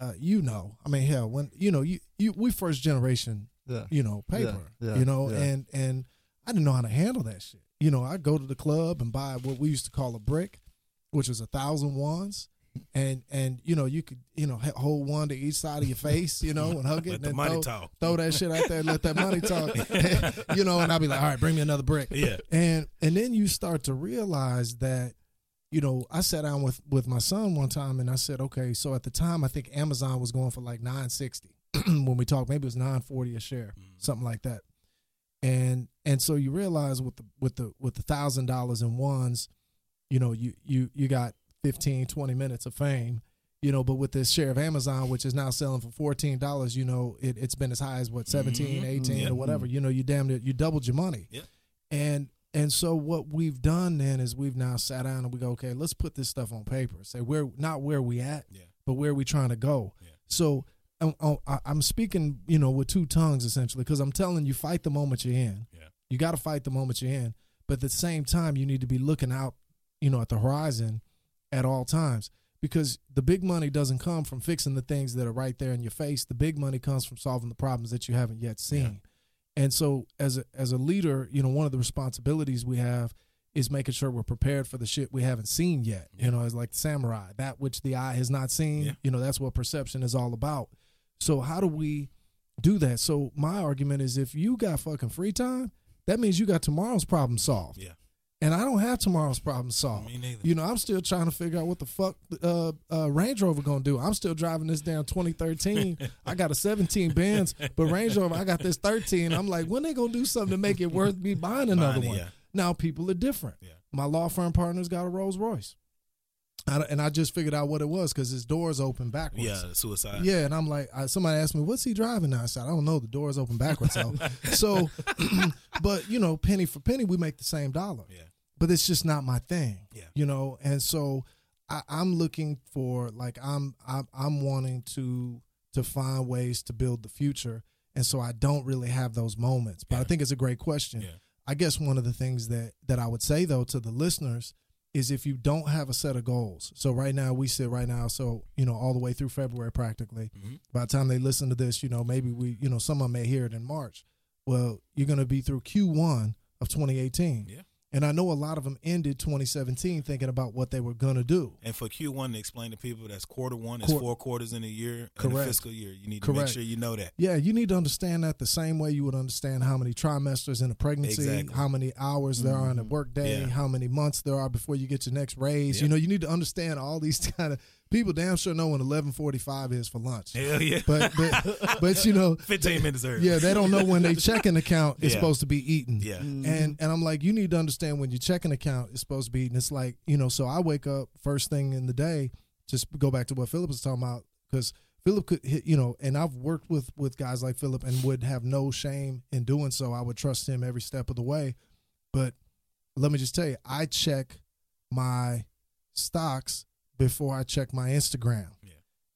uh, you know, I mean, hell, when you know you you we first generation Yeah. you know, paper. Yeah, yeah, you know, and and I didn't know how to handle that shit. You know, I go to the club and buy what we used to call a brick, which was a thousand thousand ones. And and you know you could you know hold one to each side of your face you know and hug it Let and money throw, talk. throw that shit out there and let that money talk [laughs] [laughs] you know and I'll be like all right bring me another brick Yeah. and and then you start to realize that you know I sat down with with my son one time and I said okay so at the time I think Amazon was going for like 960 [clears throat] when we talked maybe it was 940 a share mm. something like that and and so you realize with the with the with the thousand dollars in ones you know you you you got 15 20 minutes of fame you know but with this share of amazon which is now selling for $14 you know it, it's been as high as what 17 Mhm. 18 Yeah. or whatever you know you damn near you doubled your money and and so what we've done then is we've now sat down and we go okay let's put this stuff on paper say we're not where we at Yeah. but where we trying to go Yeah. so I'm, I'm- I'm speaking you know with two tongues essentially because i'm telling you fight the moment you're in Yeah. you got to fight the moment you're in but at the same time you need to be looking out you know at the horizon at all times. Because the big money doesn't come from fixing the things that are right there in your face. The big money comes from solving the problems that you haven't yet seen. And so as a as a leader you know one of the responsibilities we have is making sure we're prepared for the shit we haven't seen yet. You know as like the samurai that which the eye has not seen. Yeah. you know that's what perception is all about. So how do we do that? So my argument is if you got fucking free time that means you got tomorrow's problem solved. Yeah. And I don't have tomorrow's problem solved. Me neither. You know, I'm still trying to figure out what the fuck uh, uh, Range Rover gonna do. I'm still driving this down 2013. I got a 17 Benz, but Range Rover, I got this 13. I'm like, when they gonna do something to make it worth me buying another one? yeah. Now people are different. Yeah. My law firm partner's got a Rolls Royce, I, and I just figured out what it was because his doors open backwards. Yeah, suicide. Yeah, and I'm like, I, somebody asked me, "What's he driving now?" I said, "I don't know. The doors open backwards." [laughs] So, so, [clears throat] but you know, penny for penny, we make the same dollar. Yeah. But it's just not my thing. Yeah. You know, and so I, I'm looking for like I'm I'm I'm wanting to to find ways to build the future, and so I don't really have those moments. But I think it's a great question. Yeah. I guess one of the things that that I would say though to the listeners is if you don't have a set of goals. So right now we sit right now, so you know all the way through February practically. Mhm. By the time they listen to this, you know maybe we, you know, some of them may hear it in March. Well, you're going to be through Q1 of 2018. Yeah. And I know a lot of them ended 2017 thinking about what they were going to do. And for Q1 to explain to people that's quarter one is Quar- four quarters in a year in a fiscal year. You need to make sure you know that. Yeah, you need to understand that the same way you would understand how many trimesters in a pregnancy, Exactly. how many hours there are in a mm-hmm. workday, Yeah. how many months there are before you get your next raise. You know, you need to understand all these [laughs] kind of people. Damn sure know when eleven forty five is for lunch. Hell yeah. But but [laughs] but you know, 15 minutes early. yeah, they don't know when their checking account is [laughs] Yeah. supposed to be eaten. Yeah. Mm-hmm. And and I'm like, you need to understand when your checking account is supposed to be eaten. It's like you know, so I wake up first thing in the day. Just go back to what Philip was talking about because Philip could hit, you know, and I've worked with with guys like Philip and would have no shame in doing so. I would trust him every step of the way. But let me just tell you, I check my stocks before I check my Instagram. Yeah.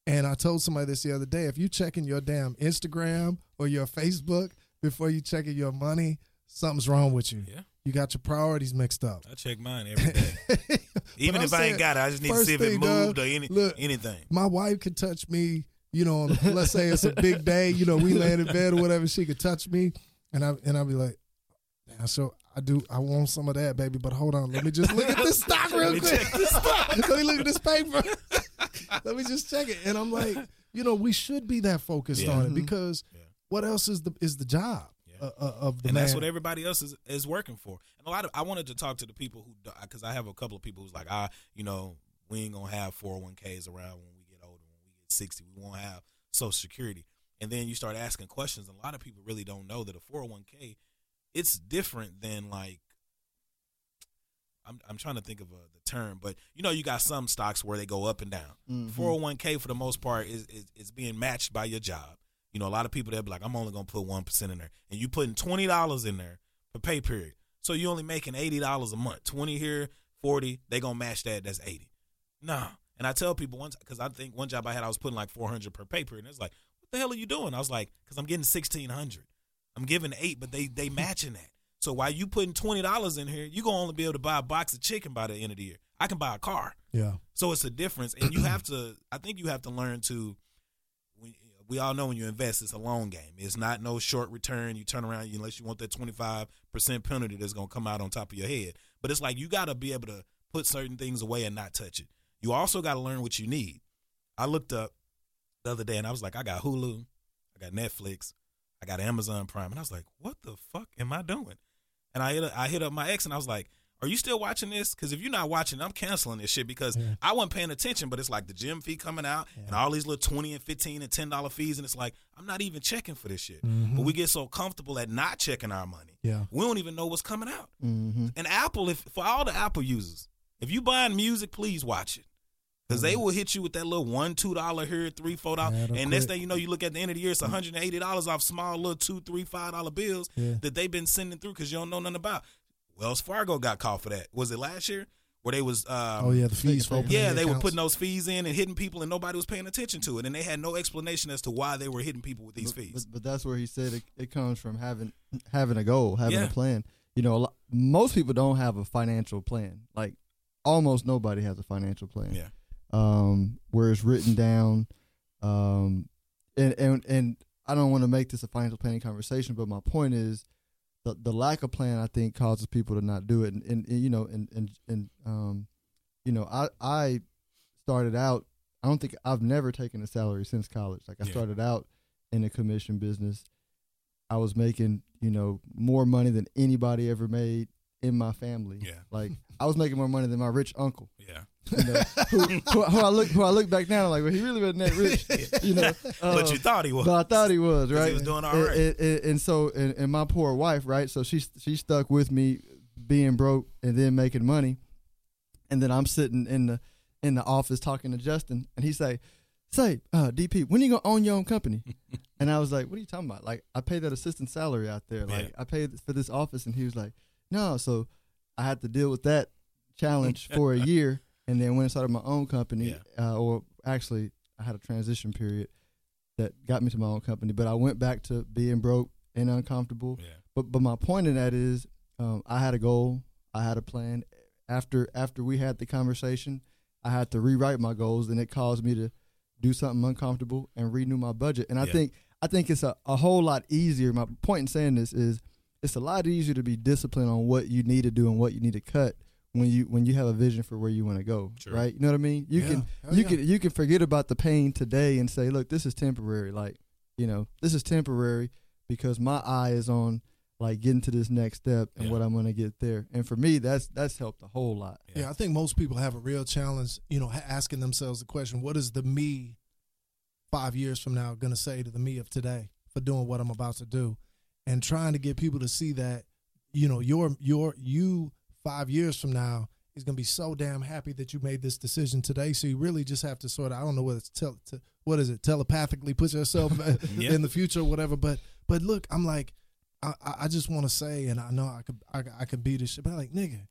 And I told somebody this the other day: if you checking your damn Instagram or your Facebook before you checking your money, something's wrong with you. Yeah. You got your priorities mixed up. I check mine every day. [laughs] Even I'm if I ain't got it, I just need to see if it moved or any, look, anything. My wife could touch me, you know, on let's say it's a big day, you know, we laying in bed or whatever, she could touch me and I and I'll be like, "Damn, so I do I want some of that, baby, but hold on, let me just look at this stock [laughs] real quick. [laughs] let me look at this paper. [laughs] let me just check it. And I'm like, you know, we should be that focused Yeah. on it because Yeah. what else is the is the job Yeah. uh, uh, of the and man? that's what everybody else is, is working for. And a lot of I wanted to talk to the people who because I have a couple of people who's like, ah, you know, we ain't gonna have 401ks around when we get older. When we get 60, we won't have Social Security. And then you start asking questions. A lot of people really don't know that a 401k it's different than like I'm I'm trying to think of uh, the term, but you know, you got some stocks where they go up and down. Mhm. 401k for the most part is, is is being matched by your job. You know, a lot of people they'll be like, I'm only gonna put one percent in there, and you putting twenty dollars in there for pay period. So you only making eighty dollars a month. Twenty here, forty. They gonna match that. That's eighty. Nah, And I tell people once because I think one job I had I was putting like four hundred per pay period. And it's like, what the hell are you doing? I was like, because I'm getting sixteen hundred. I'm giving eight, but they they matching that. So while you putting twenty dollars in here, you gonna only be able to buy a box of chicken by the end of the year. I can buy a car. Yeah. So it's a difference, and you have to. I think you have to learn to. We, we all know when you invest, it's a long game. It's not no short return. You turn around unless you want that twenty five percent penalty that's gonna come out on top of your head. But it's like you got to be able to put certain things away and not touch it. You also got to learn what you need. I looked up the other day and I was like, I got Hulu, I got Netflix, I got Amazon Prime, and I was like, what the fuck am I doing? And I hit, I hit up my ex and I was like, are you still watching this? Because if you're not watching, I'm canceling this shit because Yeah. I wasn't paying attention. But it's like the gym fee coming out and all these little twenty and fifteen and ten dollar fees, and it's like I'm not even checking for this shit. Mhm. But we get so comfortable at not checking our money, Yeah. we don't even know what's coming out. Mm-hmm. And Apple, if for all the Apple users, if you buying music, please watch it. Because they will hit you with that little one, two dollar here, three, four dollar. Yeah, and they'll next thing you know, you look at the end of the year, it's hundred and eighty dollars off small little two, three, five dollar bills Yeah. that they've been sending through because you don't know nothing about. Wells Fargo got caught for that. Was it last year? Where they was um, Oh yeah, the fees for Yeah, the they were putting those fees in and hitting people, and nobody was paying attention to it, and they had no explanation as to why they were hitting people with these but, fees. But, but that's where he said it, it comes from having having a goal, having Yeah. a plan. You know, a lot, most people don't have a financial plan. Like almost nobody has a financial plan. yeah, Um, where it's written down. Um, and and and I don't want to make this a financial planning conversation, but my point is the the lack of plan I think causes people to not do it. And, and, and you know, and and and um, you know, I I started out. I don't think I've never taken a salary since college. Like I Yeah. started out in the commission business. I was making you know more money than anybody ever made in my family. Yeah. Like I was making more money than my rich uncle. yeah. You know, who, who, who I look who I look back now I'm like, well, he really wasn't that rich. [laughs] You know, but Uh, you thought he was. but I thought he was, right. he was doing all And- right. And, and, and so, and, my poor wife, right? So she she stuck with me, being broke and then making money, and then I'm sitting in the in the office talking to Justin, and he say, "Say, uh, DP, when you gonna own your own company?" [laughs] and I was like, "What are you talking about? Like, I pay that assistant salary out there. Like, Yeah. I paid for this office." And he was like, "No." So I had to deal with that challenge for a [laughs] year, and then when I started my own company, Yeah. uh, or actually, I had a transition period that got me to my own company. But I went back to being broke and uncomfortable. Yeah. But but my point in that is, um, I had a goal, I had a plan. After after we had the conversation, I had to rewrite my goals, and it caused me to do something uncomfortable and renew my budget. And I Yeah. think I think it's a, a whole lot easier. My point in saying this is, it's a lot easier to be disciplined on what you need to do and what you need to cut when you when you have a vision for where you want to go. Sure. Right? You know what I mean? You Yeah. can Hell you yeah. can you can forget about the pain today and say, look, this is temporary. Like, you know, this is temporary because my eye is on like getting to this next step and Yeah. what I'm going to get there. And for me, that's that's helped a whole lot. Yeah, I think most people have a real challenge, you know, asking themselves the question, what is the me five years from now going to say to the me of today for doing what I'm about to do? And trying to get people to see that, you know, your, your, you five years from now is going to be so damn happy that you made this decision today. So you really just have to sort of, I don't know what it's, tel- to, what is it, telepathically put yourself [laughs] [laughs] in the future or whatever. But, but look, I'm like, I, I- just want to say, and I know I could, I, I could be this shit, but like, nigga,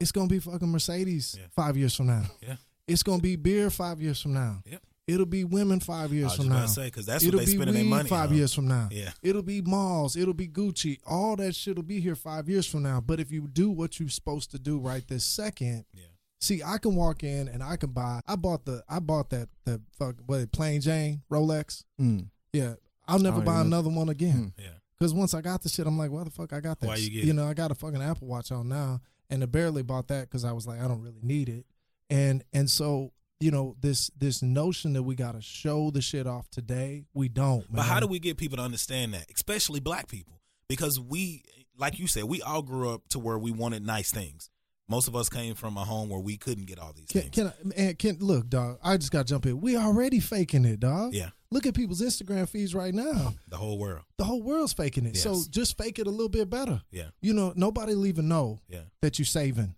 it's gonna be fucking Mercedes Yeah. five years from now. Yeah. It's gonna be beer five years from now. Yep. It'll be women five I years was from just now. about to say because that's It'll what they be spending their weed money five on. years from now. Yeah. It'll be malls. It'll be Gucci. All that shit will be here five years from now. But if you do what you're supposed to do right this second, Yeah. see, I can walk in and I can buy. I bought the. I bought that. The fuck. What? Plain Jane Rolex. Mm. Yeah. I'll never buy even know. another one again. Hmm. Yeah. Because once I got the shit, I'm like, why the fuck I got that? Why you get You know, I got a fucking Apple Watch on now, and I barely bought that because I was like, I don't really need it, and and so you know this this notion that we got to show the shit off today, we don't. But how do we get people to understand that, especially black people? Because we, like you said, we all grew up to where we wanted nice things. Most of us came from a home where we couldn't get all these Can, things. can I, man, can look, dog? I just got to jump in. We already faking it, dog. yeah, Look at people's Instagram feeds right now. the whole world. The whole world's faking it. Yes. So just fake it a little bit better. Yeah, You know, nobody will even know yeah, that you're saving.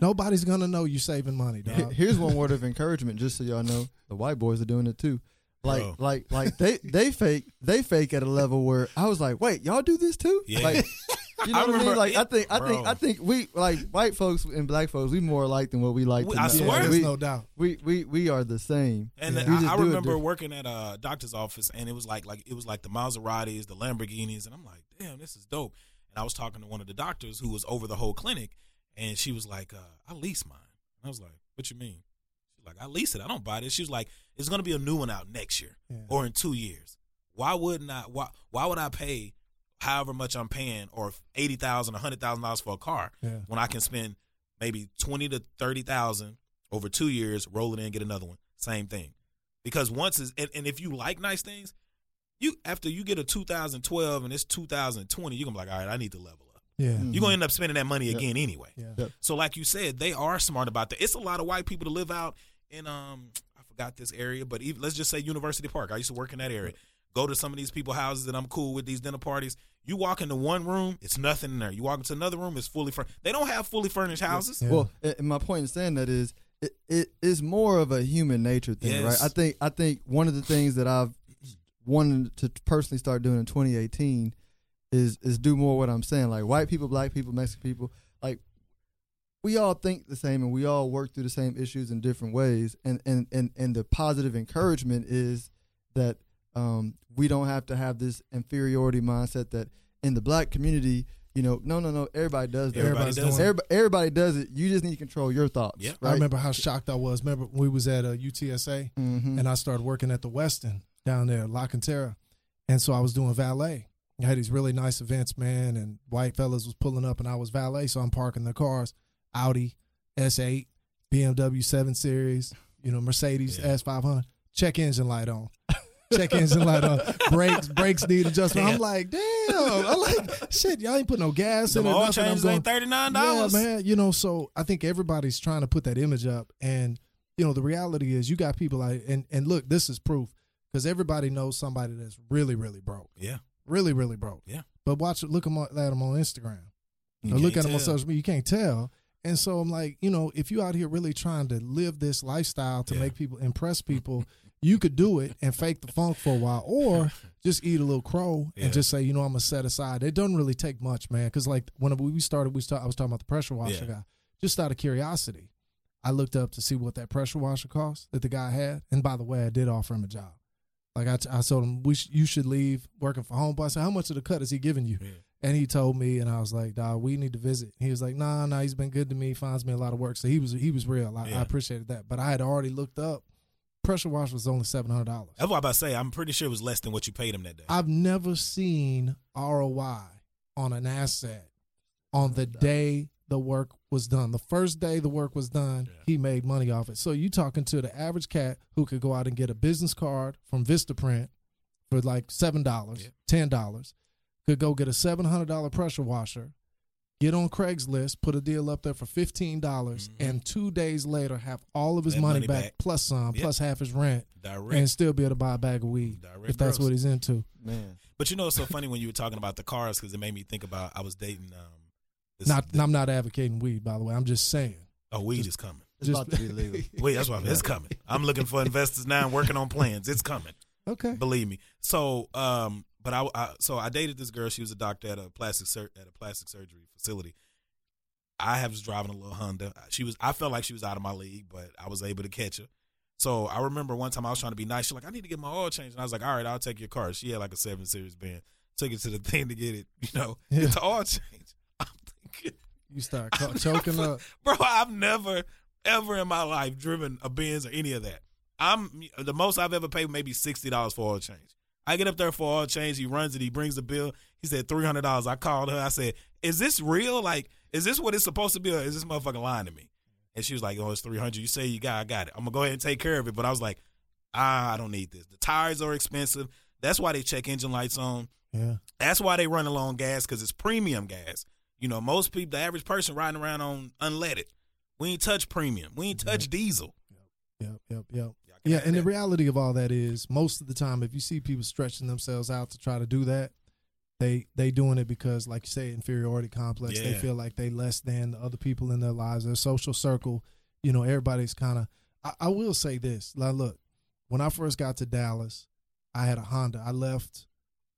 Nobody's gonna know you saving money, dog. Here's one [laughs] word of encouragement, just so y'all know, the white boys are doing it too. Like, Bro. like, like they they fake they fake at a level where I was like, wait, y'all do this too? Yeah. Like, [laughs] you know I what I mean? remember- Like, I think I Bro. think I think we like white folks and black folks, we more alike than what we like. We- to I know. swear. Yeah, there's we, no doubt. we we we are the same. And We then just I, I remember working at a doctor's office, and it was like like it was like the Maseratis, the Lamborghinis, and I'm like, damn, this is dope. And I was talking to one of the doctors who was over the whole clinic, and she was like, uh, I lease mine. I was like, what you mean? She's like, I lease it. I don't buy this. She was like, it's gonna be a new one out next year Yeah. or in two years. Why wouldn't I? Why why would I pay however much I'm paying or eighty thousand, a hundred thousand dollars for a car Yeah. when I can spend maybe twenty to thirty thousand over two years, roll it in, get another one. Same thing. Because once is and, and if you like nice things, you after you get a 2012 and it's 2020, you're gonna be like, all right, I need to level up. Yeah. You're gonna end up spending that money Yep. again anyway. Yeah. Yep. So like you said, they are smart about that. It's a lot of white people to live out in um I forgot this area, but even, let's just say University Park. I used to work in that area. Go to some of these people houses that I'm cool with these dinner parties. You walk into one room, it's nothing in there. You walk into another room, it's fully furnished. They don't have fully furnished houses. Yeah. Well, and my point in saying that is it, it is more of a human nature thing, Yes. right? I think I think one of the things that I've wanted to personally start doing in 2018 is is do more what I'm saying. Like white people, black people, Mexican people, like we all think the same and we all work through the same issues in different ways. And and and, and the positive encouragement is that um, we don't have to have this inferiority mindset that in the black community, you know, no, no, no, everybody does that. Everybody Everybody's does it. Everybody, everybody does it. You just need to control your thoughts. Yeah. right? I remember how shocked I was. Remember we was at a UTSA Mhm. and I started working at the Westin down there, La Cantera. And so I was doing valet. I had these really nice events, man, and white fellas was pulling up and I was valet, so I'm parking the cars. Audi S8, BMW 7 Series, you know, Mercedes Yeah. S500. Check engine light on. Check engine light on. [laughs] Brakes, brakes need adjustment. I'm like, damn. I'm like, shit, y'all ain't put no gas in it. oil nothing. I'm changes going, ain't thirty nine yeah, dollars. man. You know, so I think everybody's trying to put that image up, and you know, the reality is, you got people like, and and look, this is proof because everybody knows somebody that's really, really broke, Yeah. Really, really broke. Yeah. But watch, look at them on Instagram, You or look at them on social media. You can't tell. And so I'm like, you know, if you out here really trying to live this lifestyle to Yeah. make people impress people, you could do it and fake the funk for a while, or [laughs] just eat a little crow Yeah. and just say, you know, I'm gonna set aside. It doesn't really take much, man. Because like when we started, we start, I was talking about the pressure washer Yeah. guy. Just out of curiosity, I looked up to see what that pressure washer cost that the guy had. And by the way, I did offer him a job. Like I, t- I told him, we sh- you should leave working for Home. I said, how much of the cut is he giving you? Yeah. And he told me, and I was like, "Dog, we need to visit." He was like, "Nah, nah, he's been good to me. Finds me a lot of work." So he was he was real. I, Yeah. I appreciated that. But I had already looked up. Pressure wash was only seven hundred dollars. That's what I'm about to say. I'm pretty sure it was less than what you paid him that day. I've never seen ROI on an asset on the day the work was done. The first day the work was done, Yeah. he made money off it. So you talking to the average cat who could go out and get a business card from Vistaprint for like seven dollars, Yeah. ten dollars, could go get a seven hundred dollar pressure washer, get on Craigslist, put a deal up there for fifteen dollars, Mhm. and two days later have all of his money, money back, back. plus some, Yep. plus half his rent, Direct. and still be able to buy a bag of weed Direct if that's gross. what he's into. Man, But you know, it's so funny when you were talking about the cars because it made me think about I was dating. Um, this, Not, I'm not advocating weed, by the way. I'm just saying. oh, weed is coming. it's Just- about to be legal. [laughs] Wait, that's why it's coming. I'm looking for investors now and working on plans. It's coming. Okay. Believe me. So, um, but I, I so I dated this girl. She was a doctor at a plastic sur- at a plastic surgery facility. I was driving a little Honda. She was. I felt like she was out of my league, but I was able to catch her. So I remember one time I was trying to be nice. She's like, "I need to get my oil changed," and I was like, "All right, I'll take your car." She had like a seven series Benz. Took it to the [laughs] thing to get it. You know, Yeah. get the oil [laughs] change. [laughs] You start co- choking up. bro, I've never ever in my life driven a Benz or any of that. I'm the most I've ever paid maybe sixty dollars for oil change. I get up there for oil change. He runs it. He brings the bill. He said three hundred dollars. I called her. I said, "Is this real? Like, is this what it's supposed to be? Or is this motherfucker lying to me?" And she was like, "Oh, it's three hundred. You say you got, I got it. I'm gonna go ahead and take care of it." But I was like, "Ah, I don't need this. The tires are expensive. That's why they check engine lights on. Yeah. That's why they run on gas because it's premium gas. You know, most people, the average person riding around on unleaded. We ain't touch premium. We ain't touch diesel. Yep. Yep. Yep. Yeah. And the reality of all that is, most of the time, if you see people stretching themselves out to try to do that, they they doing it because, like you say, inferiority complex. They feel like they less than the other people in their lives. Their social circle, you know, everybody's kind of. I, I will say this. Like, look, when I first got to Dallas, I had a Honda. I left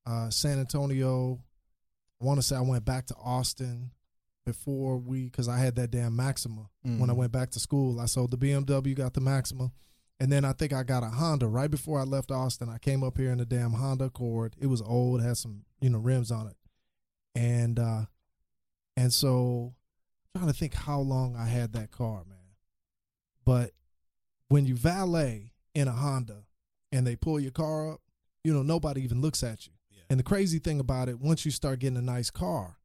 uh, San Antonio. I want to say I went back to Austin before we, because I had that damn Maxima when I Mhm. went back to school. I sold the BMW, got the Maxima, and then I think I got a Honda right before I left Austin. I came up here in the damn Honda Accord. It was old, had some you know rims on it, and uh, and so I'm trying to think how long I had that car, man. But when you valet in a Honda and they pull your car up, you know nobody even looks at you. Yeah. And the crazy thing about it, once you start getting a nice car,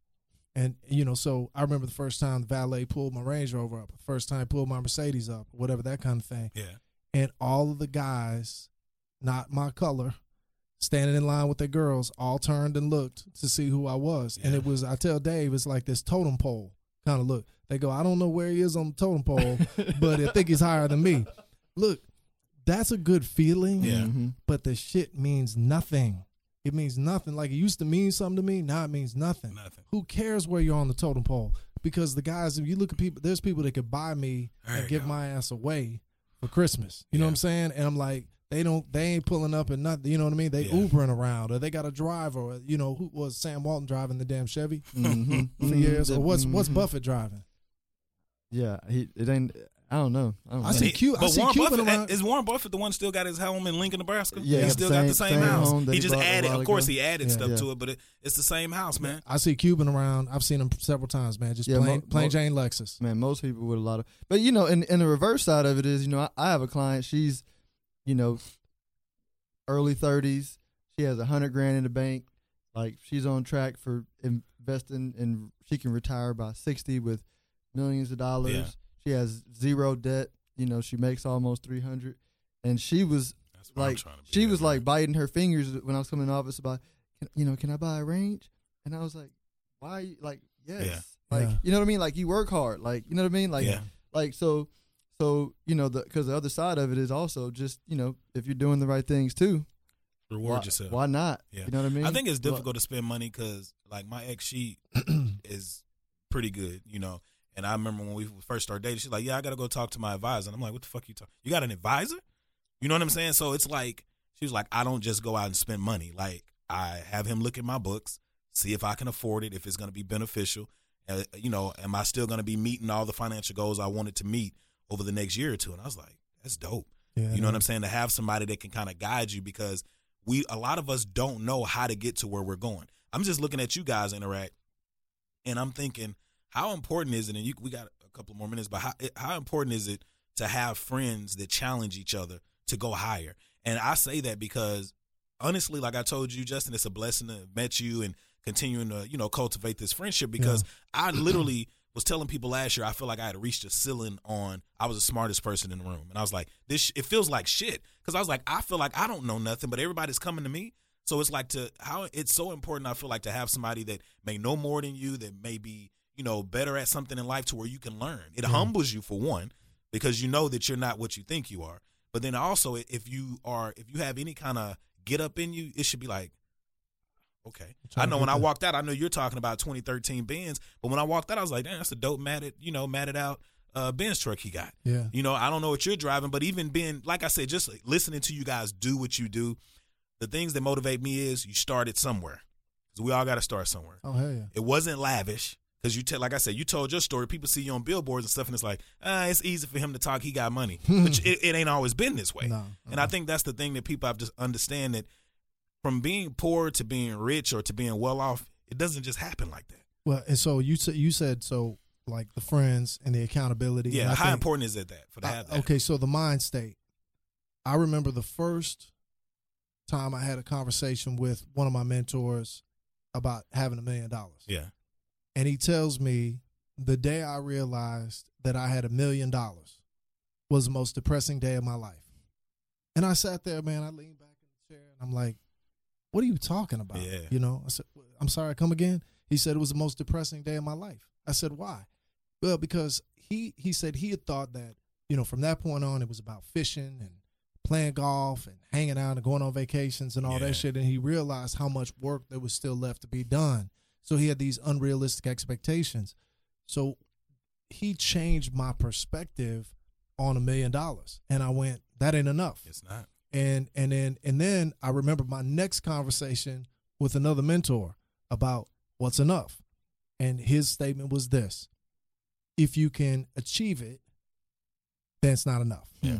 and you know, so I remember the first time the valet pulled my Range Rover up, the first time he pulled my Mercedes up, whatever that kind of thing, Yeah. and all of the guys, not my color, standing in line with their girls, all turned and looked to see who I was, and it was I tell Dave, it's like this totem pole kind of look. They go, I don't know where he is on the totem pole, [laughs] but I think he's higher than me. Look, that's a good feeling Yeah. Mhm. but the shit means nothing. It means nothing. Like it used to mean something to me. Now it means nothing. Nothing. Who cares where you're on the totem pole? Because the guys, if you look at people, there's people that could buy me There and give go. my ass away for Christmas. You know what I'm saying? And I'm like, they don't, they ain't pulling up and nothing. You know what I mean? They Yeah. Ubering around, or they got a driver. Or, you know, who was Sam Walton driving the damn Chevy Mhm. for years? Or what's what's Mhm. Buffett driving? Yeah, he it ain't. I don't know. I don't I know. see Q- I But see Warren Cuban Buffett around- is Warren Buffett the one still got his home in Lincoln, Nebraska. Yeah, he the still got the same- same, same house. home that He he just added, of course, ago. he added Yeah. stuff Yeah. to it, but it, it's the same house, man. I see Cuban around. I've seen him several times, man. Just Yeah, plain, mo- plain mo- Jane Lexus. man, most people with a lot of, but you know, and, and the reverse side of it is, you know, I, I have a client. She's, you know, early thirties. She has a hundred grand in the bank. Like she's on track for investing, and she can retire by sixty with millions of dollars. Yeah. She has zero debt. You know, she makes almost three hundred, and she was That's what I'm like, trying to be she was like biting her fingers when I was coming in office about, you know, can I buy a range? And I was like, why? Like, yes. Yeah. Like, Yeah. you know what I mean? Like, you work hard. Like, you know what I mean? Like, Yeah. like so, so you know, the because the other side of it is also just you know, if you're doing the right things too, reward why, yourself. why not? Yeah. You know what I mean? I think it's Well, difficult to spend money because, like, my ex, she [clears throat] is pretty good, you know. And I remember when we first started dating, she's like, "Yeah, I got to go talk to my advisor." And I'm like, "What the fuck you talk? You got an advisor? You know what I'm saying?" So it's like she was like, "I don't just go out and spend money. Like, I have him look at my books, see if I can afford it, if it's going to be beneficial. Uh, you know, am I still going to be meeting all the financial goals I wanted to meet over the next year or two? And I was like, "That's dope." Yeah, You know what I'm saying? To have somebody that can kind of guide you because we a lot of us don't know how to get to where we're going. I'm just looking at you guys interact, and I'm thinking, how important is it? And you, we got a couple more minutes, but how how important is it to have friends that challenge each other to go higher? And I say that because honestly, like I told you, Justin, it's a blessing to have met you and continuing to you know cultivate this friendship because I [clears throat] literally was telling people last year I feel like I had reached a ceiling on I was the smartest person in the room and I was like this it feels like shit because I was like I feel like I don't know nothing but everybody's coming to me so it's like to how it's so important I feel like to have somebody that may know more than you that may be you know better at something in life to where you can learn it humbles you for one because you know that you're not what you think you are but then also if you are if you have any kind of get up in you it should be like Okay. I know when I walked out, I know you're talking about 2013 Benz, but when I walked out, I was like, damn, that's a dope matted, you know, matted out uh, Benz truck he got. Yeah. You know, I don't know what you're driving, but even being, like I said, just listening to you guys do what you do, the things that motivate me is you started somewhere. Because we all got to start somewhere. Oh hell yeah. It wasn't lavish. Because you tell, like I said, you told your story. People see you on billboards and stuff, and it's like, ah, it's easy for him to talk. He got money, but it, it ain't always been this way. No, And I think that's the thing that people have to understand that from being poor to being rich or to being well off, it doesn't just happen like that. Well, and so you said you said so like the friends and the accountability. Yeah, how think- important is it that for to I- have that? okay, so the mind state. I remember the first time I had a conversation with one of my mentors about having a million dollars. Yeah, And he tells me the day I realized that I had a million dollars was the most depressing day of my life. And I sat there, man, I leaned back in the chair and I'm like, what are you talking about? Yeah. You know, I said, I'm sorry, come again. He said it was the most depressing day of my life. I said, why? Well, because he he said he had thought that, you know, from that point on it was about fishing and playing golf and hanging out and going on vacations and all Yeah. that shit. And he realized how much work there was still left to be done. So he had these unrealistic expectations. So he changed my perspective on a million dollars. And I went, that ain't enough It's not. and and then and then I remember my next conversation with another mentor about what's enough, and his statement was this: if you can achieve it, then it's not enough. Yeah. Hmm.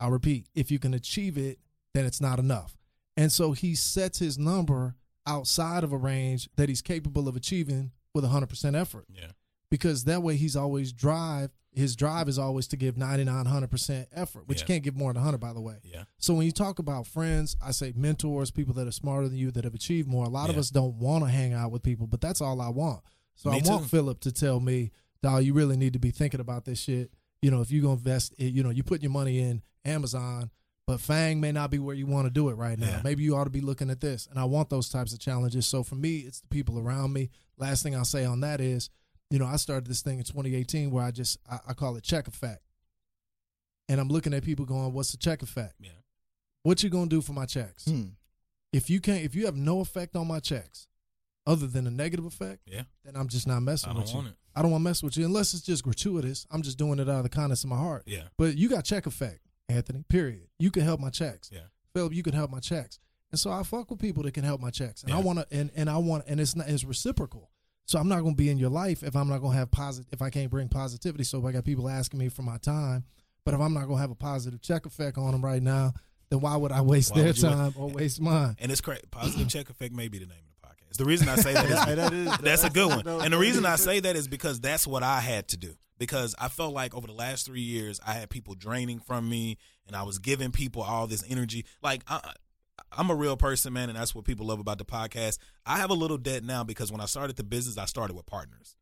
I'll repeat: if you can achieve it, then it's not enough. And so he sets his number outside of a range that he's capable of achieving with 100% effort Yeah. because that way he's always drive his drive is always to give 99 100% effort which Yeah. you can't give more than 100 by the way Yeah. so when you talk about friends i say mentors people that are smarter than you that have achieved more a lot of us don't want to hang out with people but that's all i want so Me i want philip to tell me dog you really need to be thinking about this shit you know if you're going to invest it, you know you put your money in amazon but fang may not be where you want to do it right now Yeah. maybe you ought to be looking at this and i want those types of challenges so for me it's the people around me last thing i'll say on that is you know, I started this thing in 2018 where I just I, I call it check effect, and I'm looking at people going, "What's the check effect? Yeah. What you gonna do for my checks? Hmm. If you can't, if you have no effect on my checks, other than a negative effect, Yeah. then I'm just not messing I with don't you. want it. I don't want to mess with you unless it's just gratuitous. I'm just doing it out of the kindness of my heart. Yeah. But you got check effect, Anthony. Period. You can help my checks. Yeah. Philip, you can help my checks. And so I fuck with people that can help my checks. And I want to and, and I want and it's not it's reciprocal. So I'm not going to be in your life if I'm not to have positive if I can't bring positivity. So if I got people asking me for my time, but if I'm not going to have a positive check effect on them right now, then why would I waste Why their would you wa- time or waste mine? And it's crazy. Positive check effect may be the name of the reason I say that is [laughs] that is, that's a good one. And the reason I say that is because that's what I had to do. Because I felt like over the last three years, I had people draining from me, and I was giving people all this energy. Like I, I'm a real person, man, and that's what people love about the podcast. I have a little debt now because when I started the business, I started with partners,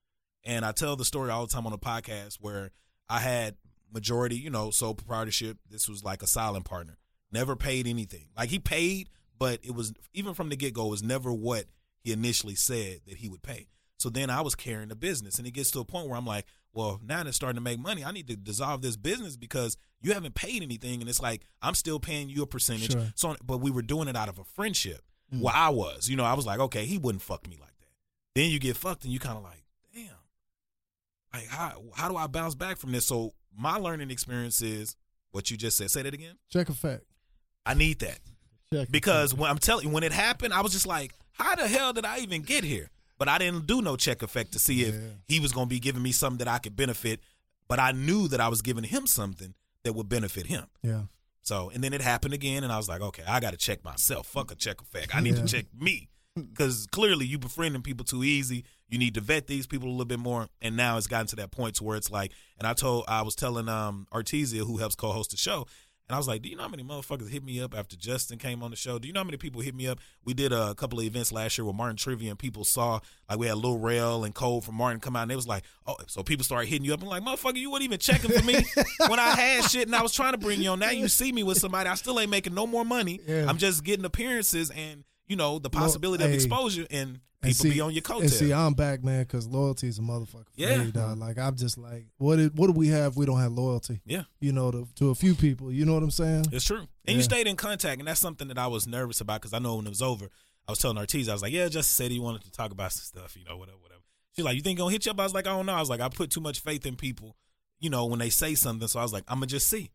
and I tell the story all the time on the podcast where I had majority, you know, sole proprietorship. This was like a silent partner, never paid anything. Like he paid, but it was even from the get go, it was never what he initially said that he would pay. So then I was carrying the business, and it gets to a point where I'm like, well, now that it's starting to make money, I need to dissolve this business because you haven't paid anything, and it's like I'm still paying you a percentage. Sure. So, but we were doing it out of a friendship. Mm. Well, I was, you know, I was like, okay, he wouldn't fuck me like that. Then you get fucked, and you kind of like, damn, like how how do I bounce back from this? So my learning experience is what you just said. Say that again. Check effect. I need that Check. because when I'm telling you, when it happened, I was just like, how the hell did I even get here? But I didn't do no check effect to see if Yeah. he was going to be giving me something that I could benefit. But I knew that I was giving him something that would benefit him. Yeah. So, and then it happened again, and I was like, okay, I got to check myself. Fuck a check effect. I need Yeah. to check me because clearly you befriending people too easy. You need to vet these people a little bit more. And now it's gotten to that point to where it's like, and I told, I was telling um Artesia, who helps co-host the show, and I was like, do you know how many motherfuckers hit me up after Justin came on the show? Do you know how many people hit me up? We did a couple of events last year with Martin Trivia, and people saw like we had Lil Rel and Cole from Martin come out, and they was like, oh, so people started hitting you up I'm like, motherfucker, you weren't even checking for me [laughs] when I had shit and I was trying to bring you on. Now you see me with somebody, I still ain't making no more money. Yeah. I'm just getting appearances and you know the possibility of hey, exposure, and And people see- be on your And see. I'm back, man, because loyalty is a motherfucker. For Yeah. me, dog. Mm-hmm. Like I'm just like, what? Did, what do we have? We don't have loyalty. Yeah. You know, to, to a few people. You know what I'm saying? It's true. And Yeah. you stayed in contact, and that's something that I was nervous about because I know when it was over, I was telling Ortiz, I was like, yeah, just said he wanted to talk about some stuff, you know, whatever, whatever. She's like, you think gonna hit you up? I was like, I don't know. I was like, I put too much faith in people, you know, when they say something. So I was like, I'm gonna just see.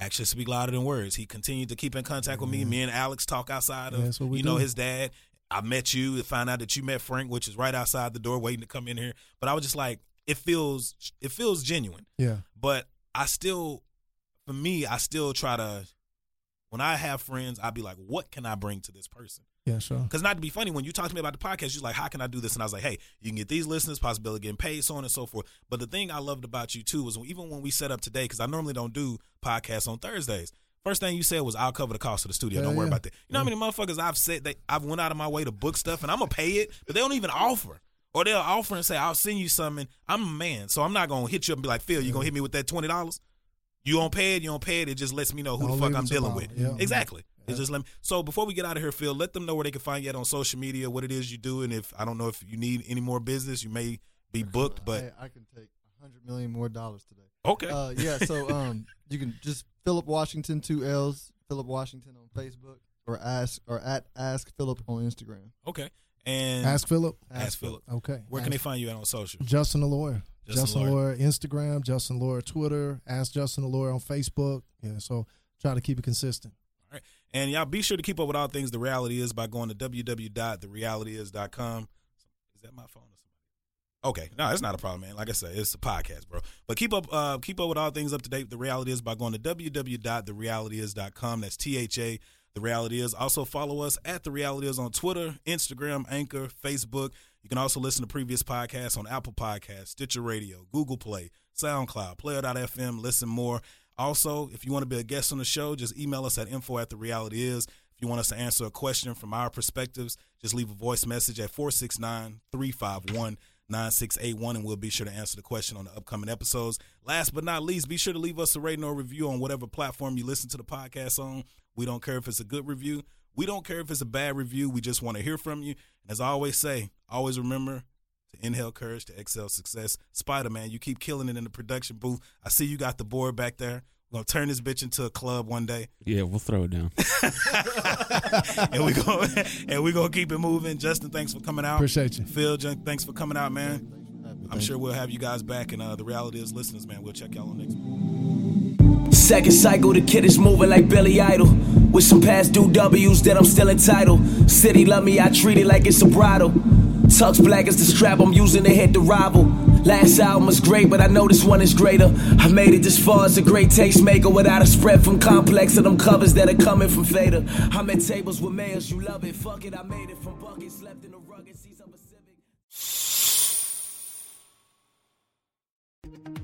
Actions speak louder than words. He continued to keep in contact with me. Mm-hmm. Me and Alex talk outside of, we you know, do. his dad. I met you, found out that you met Frank, which is right outside the door, waiting to come in here. But I was just like, it feels, it feels genuine Yeah. but I still, for me, I still try to. When I have friends, I'd be like, "What can I bring to this person?" Yeah. Sure. Because not to be funny, when you talk to me about the podcast, you're like, "How can I do this?" And I was like, "Hey, you can get these listeners, possibility of getting paid, so on and so forth." But the thing I loved about you too was even when we set up today, because I normally don't do podcasts on Thursdays. First thing you said was, "I'll cover the cost of the studio. Yeah, don't worry yeah. about that." You know how many motherfuckers I've said that I've went out of my way to book stuff, and I'm gonna pay it, but they don't even offer. Or they'll offer and say, I'll send you something. I'm a man, so I'm not gonna hit you up and be like, Phil, you gonna hit me with that twenty dollars? You don't pay it, you don't pay it, it just lets me know who Don't the fuck I'm dealing with. Yeah. Exactly. It just let me so before we get out of here, Phil, let them know where they can find you at on social media, what it is you do, and if I don't know if you need any more business, you may be booked, but I, I can take hundred million more dollars today. Okay. Uh, yeah, so um, you can just Philip Washington two L's Philip Washington on Facebook or ask or at ask Philip on Instagram. okay. And Ask Philip. Ask Philip. Okay. Where can they find you at on social? Justin the lawyer. Justin Justin, Lawyer. lawyer. Instagram. Justin lawyer Twitter. Ask Justin the lawyer on Facebook. Yeah. So try to keep it consistent. All right. And y'all be sure to keep up with all things The Reality Is by going to www.therealityis.com. Is that my phone or somebody? Okay. No, it's not a problem, man. Like I said, it's a podcast, bro. But keep up uh keep up with all things up to date. The Reality Is by going to www.therealityis.com. That's T H A The Reality Is. Also follow us at The Reality Is on Twitter, Instagram, Anchor, Facebook. You can also listen to previous podcasts on Apple Podcasts, Stitcher Radio, Google Play, SoundCloud, Player.fm, listen more. Also, if you want to be a guest on the show, just email us at info at the reality is. If you want us to answer a question from our perspectives, just leave a voice message at 469 351 9681 and we'll be sure to answer the question on the upcoming episodes. Last but not least, be sure to leave us a rating or review on whatever platform you listen to the podcast on. We don't care if it's a good review. We don't care if it's a bad review. We just want to hear from you. And as I always say, always remember to inhale courage, to exhale success. Spider Man, you keep killing it in the production booth. I see you got the board back there. We're gonna turn this bitch into a club one day. Yeah, we'll throw it down. [laughs] and we go [laughs] and we gonna keep it moving. Justin, thanks for coming out. Appreciate you. Phil, Jun- thanks for coming out, man. I'm sure we'll have you guys back. And uh, the reality is, listeners, man, we'll check y'all on next week. Second cycle, the kid is moving like Billy Idol. With some past due W's that I'm still entitled. City love me, I treat it like it's a bridle. Tux black is the strap I'm using to hit the rival. Last album was great, but I know this one is greater. I made it this far as a great tastemaker without a spread from complex of them covers that are coming from Fader. I'm at tables with mayors, you love it. Fuck it, I made it from buckets, slept in the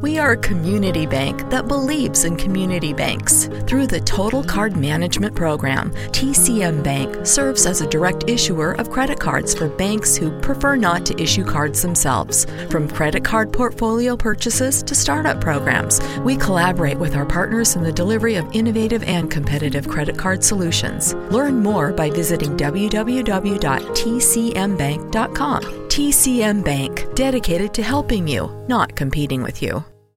We are a community bank that believes in community banks. Through the Total Card Management Program, TCM Bank serves as a direct issuer of credit cards for banks who prefer not to issue cards themselves. From credit card portfolio purchases to startup programs, we collaborate with our partners in the delivery of innovative and competitive credit card solutions. Learn more by visiting www.tcmbank.com. TCM Bank, dedicated to helping you, not competing with you.